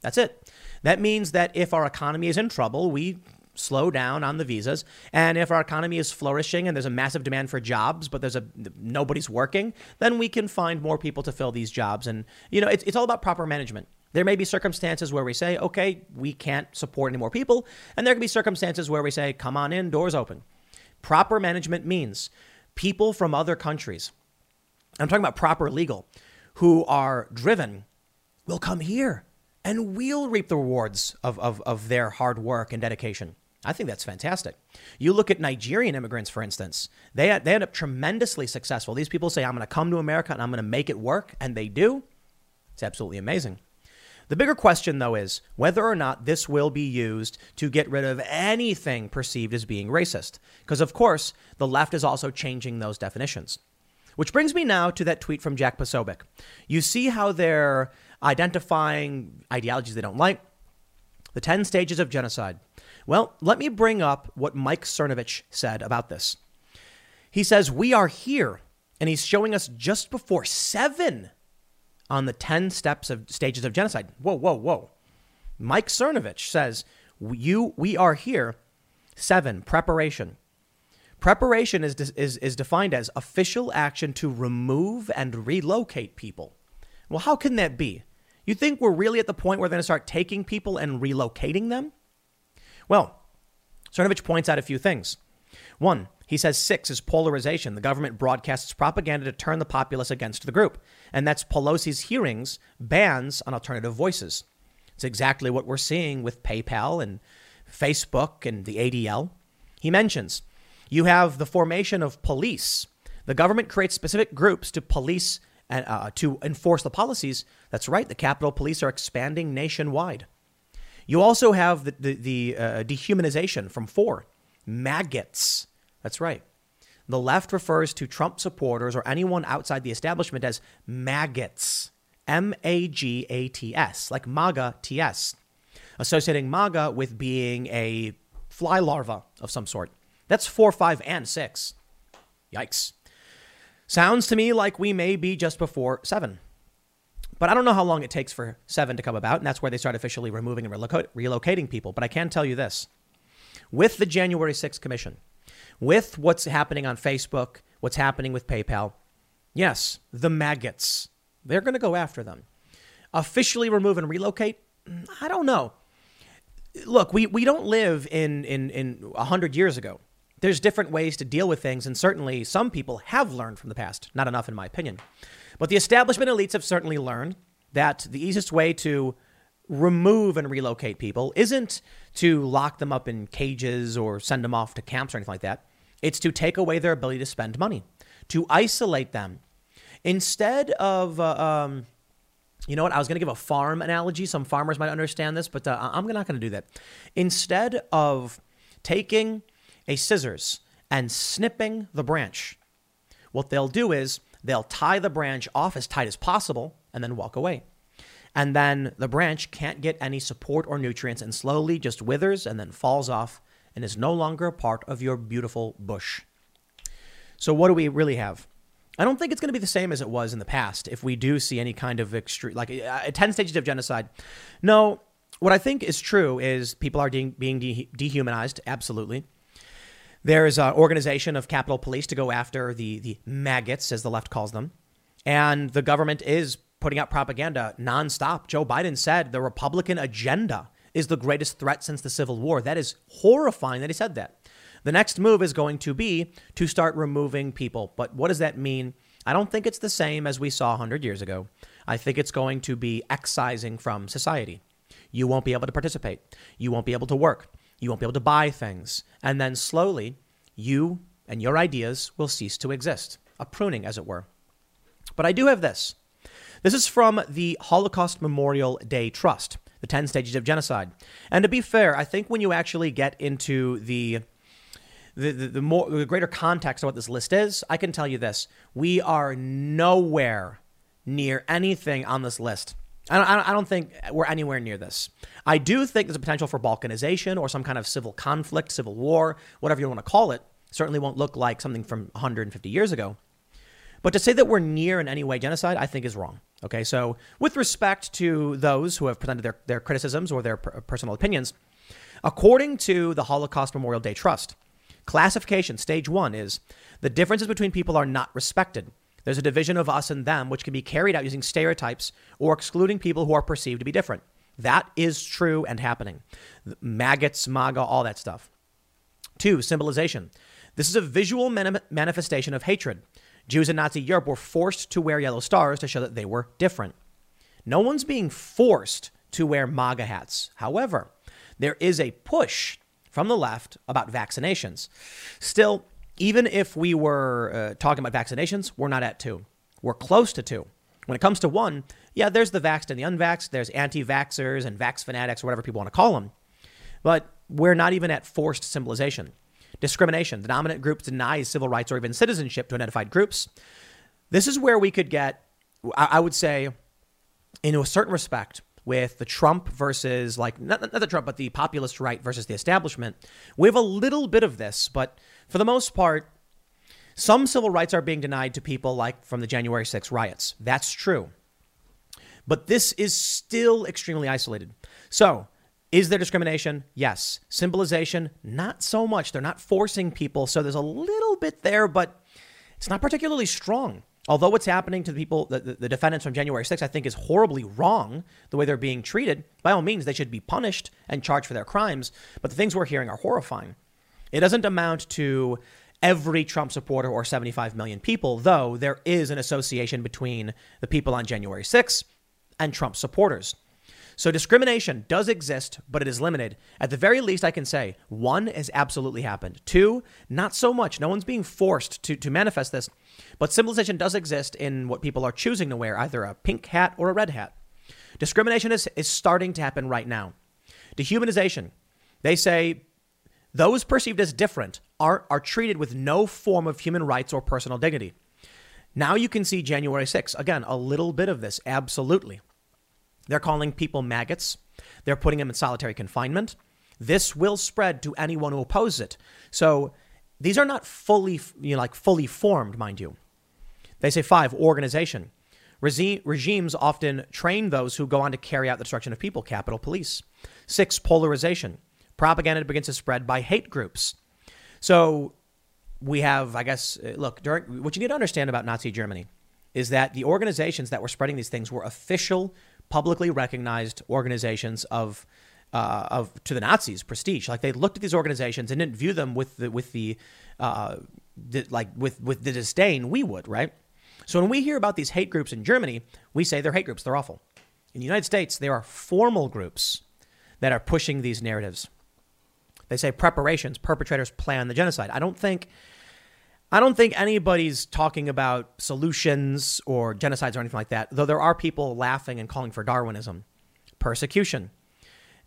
That's it. That means that if our economy is in trouble, we slow down on the visas. And if our economy is flourishing and there's a massive demand for jobs, but there's a nobody's working, then we can find more people to fill these jobs. And you know, it's, it's all about proper management. There may be circumstances where we say, okay, we can't support any more people. And there can be circumstances where we say, come on in, doors open. Proper management means people from other countries, I'm talking about proper legal, who are driven will come here and we'll reap the rewards of, of, of their hard work and dedication. I think that's fantastic. You look at Nigerian immigrants, for instance, they, they end up tremendously successful. These people say, I'm going to come to America and I'm going to make it work, and they do. It's absolutely amazing. The bigger question, though, is whether or not this will be used to get rid of anything perceived as being racist. Because, of course, the left is also changing those definitions. Which brings me now to that tweet from Jack Posobiec. You see how they're identifying ideologies they don't like? The 10 stages of genocide. Well, let me bring up what Mike Cernovich said about this. He says, We are here, and he's showing us just before seven on the 10 steps of stages of genocide. Whoa, whoa, whoa. Mike Cernovich says, You, we are here. Seven, preparation. Preparation is, is, is defined as official action to remove and relocate people. Well, how can that be? You think we're really at the point where they're going to start taking people and relocating them? Well, Cernovich points out a few things. One, he says six is polarization. The government broadcasts propaganda to turn the populace against the group. And that's Pelosi's hearings bans on alternative voices. It's exactly what we're seeing with PayPal and Facebook and the ADL. He mentions you have the formation of police. The government creates specific groups to police and uh, to enforce the policies. That's right. The Capitol Police are expanding nationwide. You also have the, the, the uh, dehumanization from four maggots. That's right. The left refers to Trump supporters or anyone outside the establishment as maggots. M A G A T S, like MAGA TS, associating MAGA with being a fly larva of some sort. That's four, five, and six. Yikes. Sounds to me like we may be just before seven. But I don't know how long it takes for seven to come about, and that's where they start officially removing and relocating people. But I can tell you this with the January 6th Commission, with what's happening on Facebook, what's happening with PayPal, yes, the maggots, they're going to go after them. Officially remove and relocate? I don't know. Look, we, we don't live in, in, in 100 years ago there's different ways to deal with things, and certainly some people have learned from the past. Not enough, in my opinion. But the establishment elites have certainly learned that the easiest way to remove and relocate people isn't to lock them up in cages or send them off to camps or anything like that. It's to take away their ability to spend money, to isolate them. Instead of, uh, um, you know what? I was going to give a farm analogy. Some farmers might understand this, but uh, I'm not going to do that. Instead of taking a scissors and snipping the branch. What they'll do is they'll tie the branch off as tight as possible and then walk away. And then the branch can't get any support or nutrients and slowly just withers and then falls off and is no longer a part of your beautiful bush. So, what do we really have? I don't think it's going to be the same as it was in the past if we do see any kind of extreme, like uh, 10 stages of genocide. No, what I think is true is people are de- being de- dehumanized, absolutely. There's an organization of Capitol Police to go after the, the maggots, as the left calls them. And the government is putting out propaganda nonstop. Joe Biden said the Republican agenda is the greatest threat since the Civil War. That is horrifying that he said that. The next move is going to be to start removing people. But what does that mean? I don't think it's the same as we saw 100 years ago. I think it's going to be excising from society. You won't be able to participate. You won't be able to work. You won't be able to buy things. And then slowly, you and your ideas will cease to exist. A pruning, as it were. But I do have this. This is from the Holocaust Memorial Day Trust, the 10 stages of genocide. And to be fair, I think when you actually get into the the, the, the more the greater context of what this list is, I can tell you this. We are nowhere near anything on this list I don't, I don't think we're anywhere near this. I do think there's a potential for balkanization or some kind of civil conflict, civil war, whatever you want to call it. Certainly won't look like something from 150 years ago. But to say that we're near in any way genocide, I think is wrong. Okay, so with respect to those who have presented their, their criticisms or their personal opinions, according to the Holocaust Memorial Day Trust, classification stage one is the differences between people are not respected. There's a division of us and them, which can be carried out using stereotypes or excluding people who are perceived to be different. That is true and happening. Maggots, MAGA, all that stuff. Two, symbolization. This is a visual manifestation of hatred. Jews in Nazi Europe were forced to wear yellow stars to show that they were different. No one's being forced to wear MAGA hats. However, there is a push from the left about vaccinations. Still, even if we were uh, talking about vaccinations, we're not at two. We're close to two. When it comes to one, yeah, there's the vaxxed and the unvaxxed. There's anti vaxxers and vax fanatics, or whatever people want to call them. But we're not even at forced symbolization. Discrimination. The dominant group denies civil rights or even citizenship to identified groups. This is where we could get, I would say, in a certain respect, with the Trump versus, like, not, not the Trump, but the populist right versus the establishment. We have a little bit of this, but for the most part, some civil rights are being denied to people like from the January 6 riots. That's true. But this is still extremely isolated. So, Is there discrimination? Yes. Symbolization? Not so much. They're not forcing people, so there's a little bit there, but it's not particularly strong. Although what's happening to the people, the, the, defendants from January 6th, I think is horribly wrong, the way they're being treated. By all means, they should be punished and charged for their crimes. But the things we're hearing are horrifying. It doesn't amount to every Trump supporter or 75 million people, though there is an association between the people on January 6th and Trump supporters. So discrimination does exist, but it is limited. At the very least, I can say one has absolutely happened. Two, not so much. No one's being forced to, to manifest this, but symbolization does exist in what people are choosing to wear, either a pink hat or a red hat. Discrimination is, is starting to happen right now. Dehumanization. They say those perceived as different are, are treated with no form of human rights or personal dignity. Now you can see January 6th. Again, a little bit of this, absolutely. They're calling people maggots. They're putting them in solitary confinement. This will spread to anyone who opposes it. So these are not fully, you know, like fully formed, mind you. They say five, organization. regimes often train those who go on to carry out the destruction of people, Capitol Police. Six, polarization. Propaganda begins to spread by hate groups. So we have, I guess, uh, look, during, what you need to understand about Nazi Germany is that the organizations that were spreading these things were official publicly recognized organizations of uh, of to the Nazis prestige. Like they looked at these organizations and didn't view them with the with the, uh, the, like with with the disdain we would, right? So when we hear about these hate groups in Germany, we say they're hate groups. They're awful. In the United States, there are formal groups that are pushing these narratives. They say preparations, perpetrators plan the genocide. I don't think I don't think anybody's talking about solutions or genocides or anything like that, though there are people laughing and calling for Darwinism. Persecution.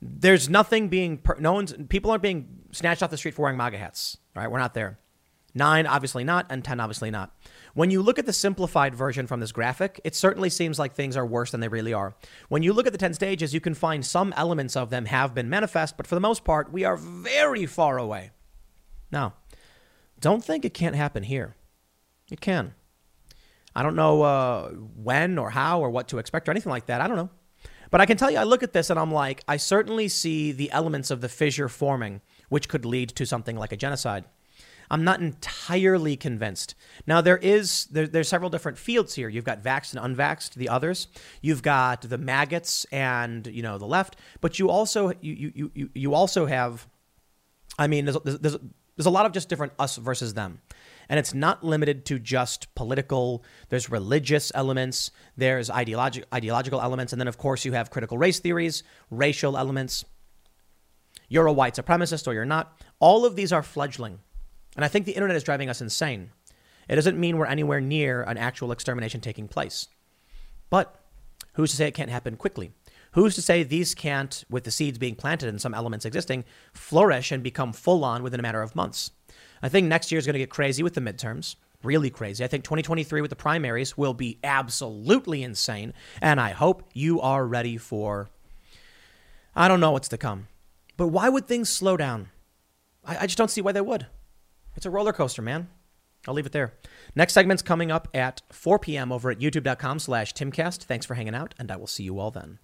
There's nothing being, no one's, people aren't being snatched off the street for wearing MAGA hats. right? we're not there. Nine, obviously not, and 10, obviously not. When you look at the simplified version from this graphic, it certainly seems like things are worse than they really are. When you look at the 10 stages, you can find some elements of them have been manifest, but for the most part, we are very far away. Now, don't think it can't happen here. It can. I don't know uh, when or how or what to expect or anything like that. I don't know. But I can tell you, I look at this and I'm like, I certainly see the elements of the fissure forming, which could lead to something like a genocide. I'm not entirely convinced. Now there is there, there's several different fields here. You've got vaxxed and unvaxxed, the others. You've got the maggots and you know the left, but you also you you you, you also have. I mean, there's, there's there's a lot of just different us versus them. And it's not limited to just political, there's religious elements, there's ideologi- ideological elements, and then, of course, you have critical race theories, racial elements. You're a white supremacist or you're not. All of these are fledgling. And I think the internet is driving us insane. It doesn't mean we're anywhere near an actual extermination taking place. But who's to say it can't happen quickly? Who's to say these can't, with the seeds being planted and some elements existing, flourish and become full on within a matter of months? I think next year is going to get crazy with the midterms. Really crazy. I think 2023 with the primaries will be absolutely insane. And I hope you are ready for. I don't know what's to come. But why would things slow down? I, I just don't see why they would. It's a roller coaster, man. I'll leave it there. Next segment's coming up at 4 p.m. over at youtube.com slash timcast. Thanks for hanging out, and I will see you all then.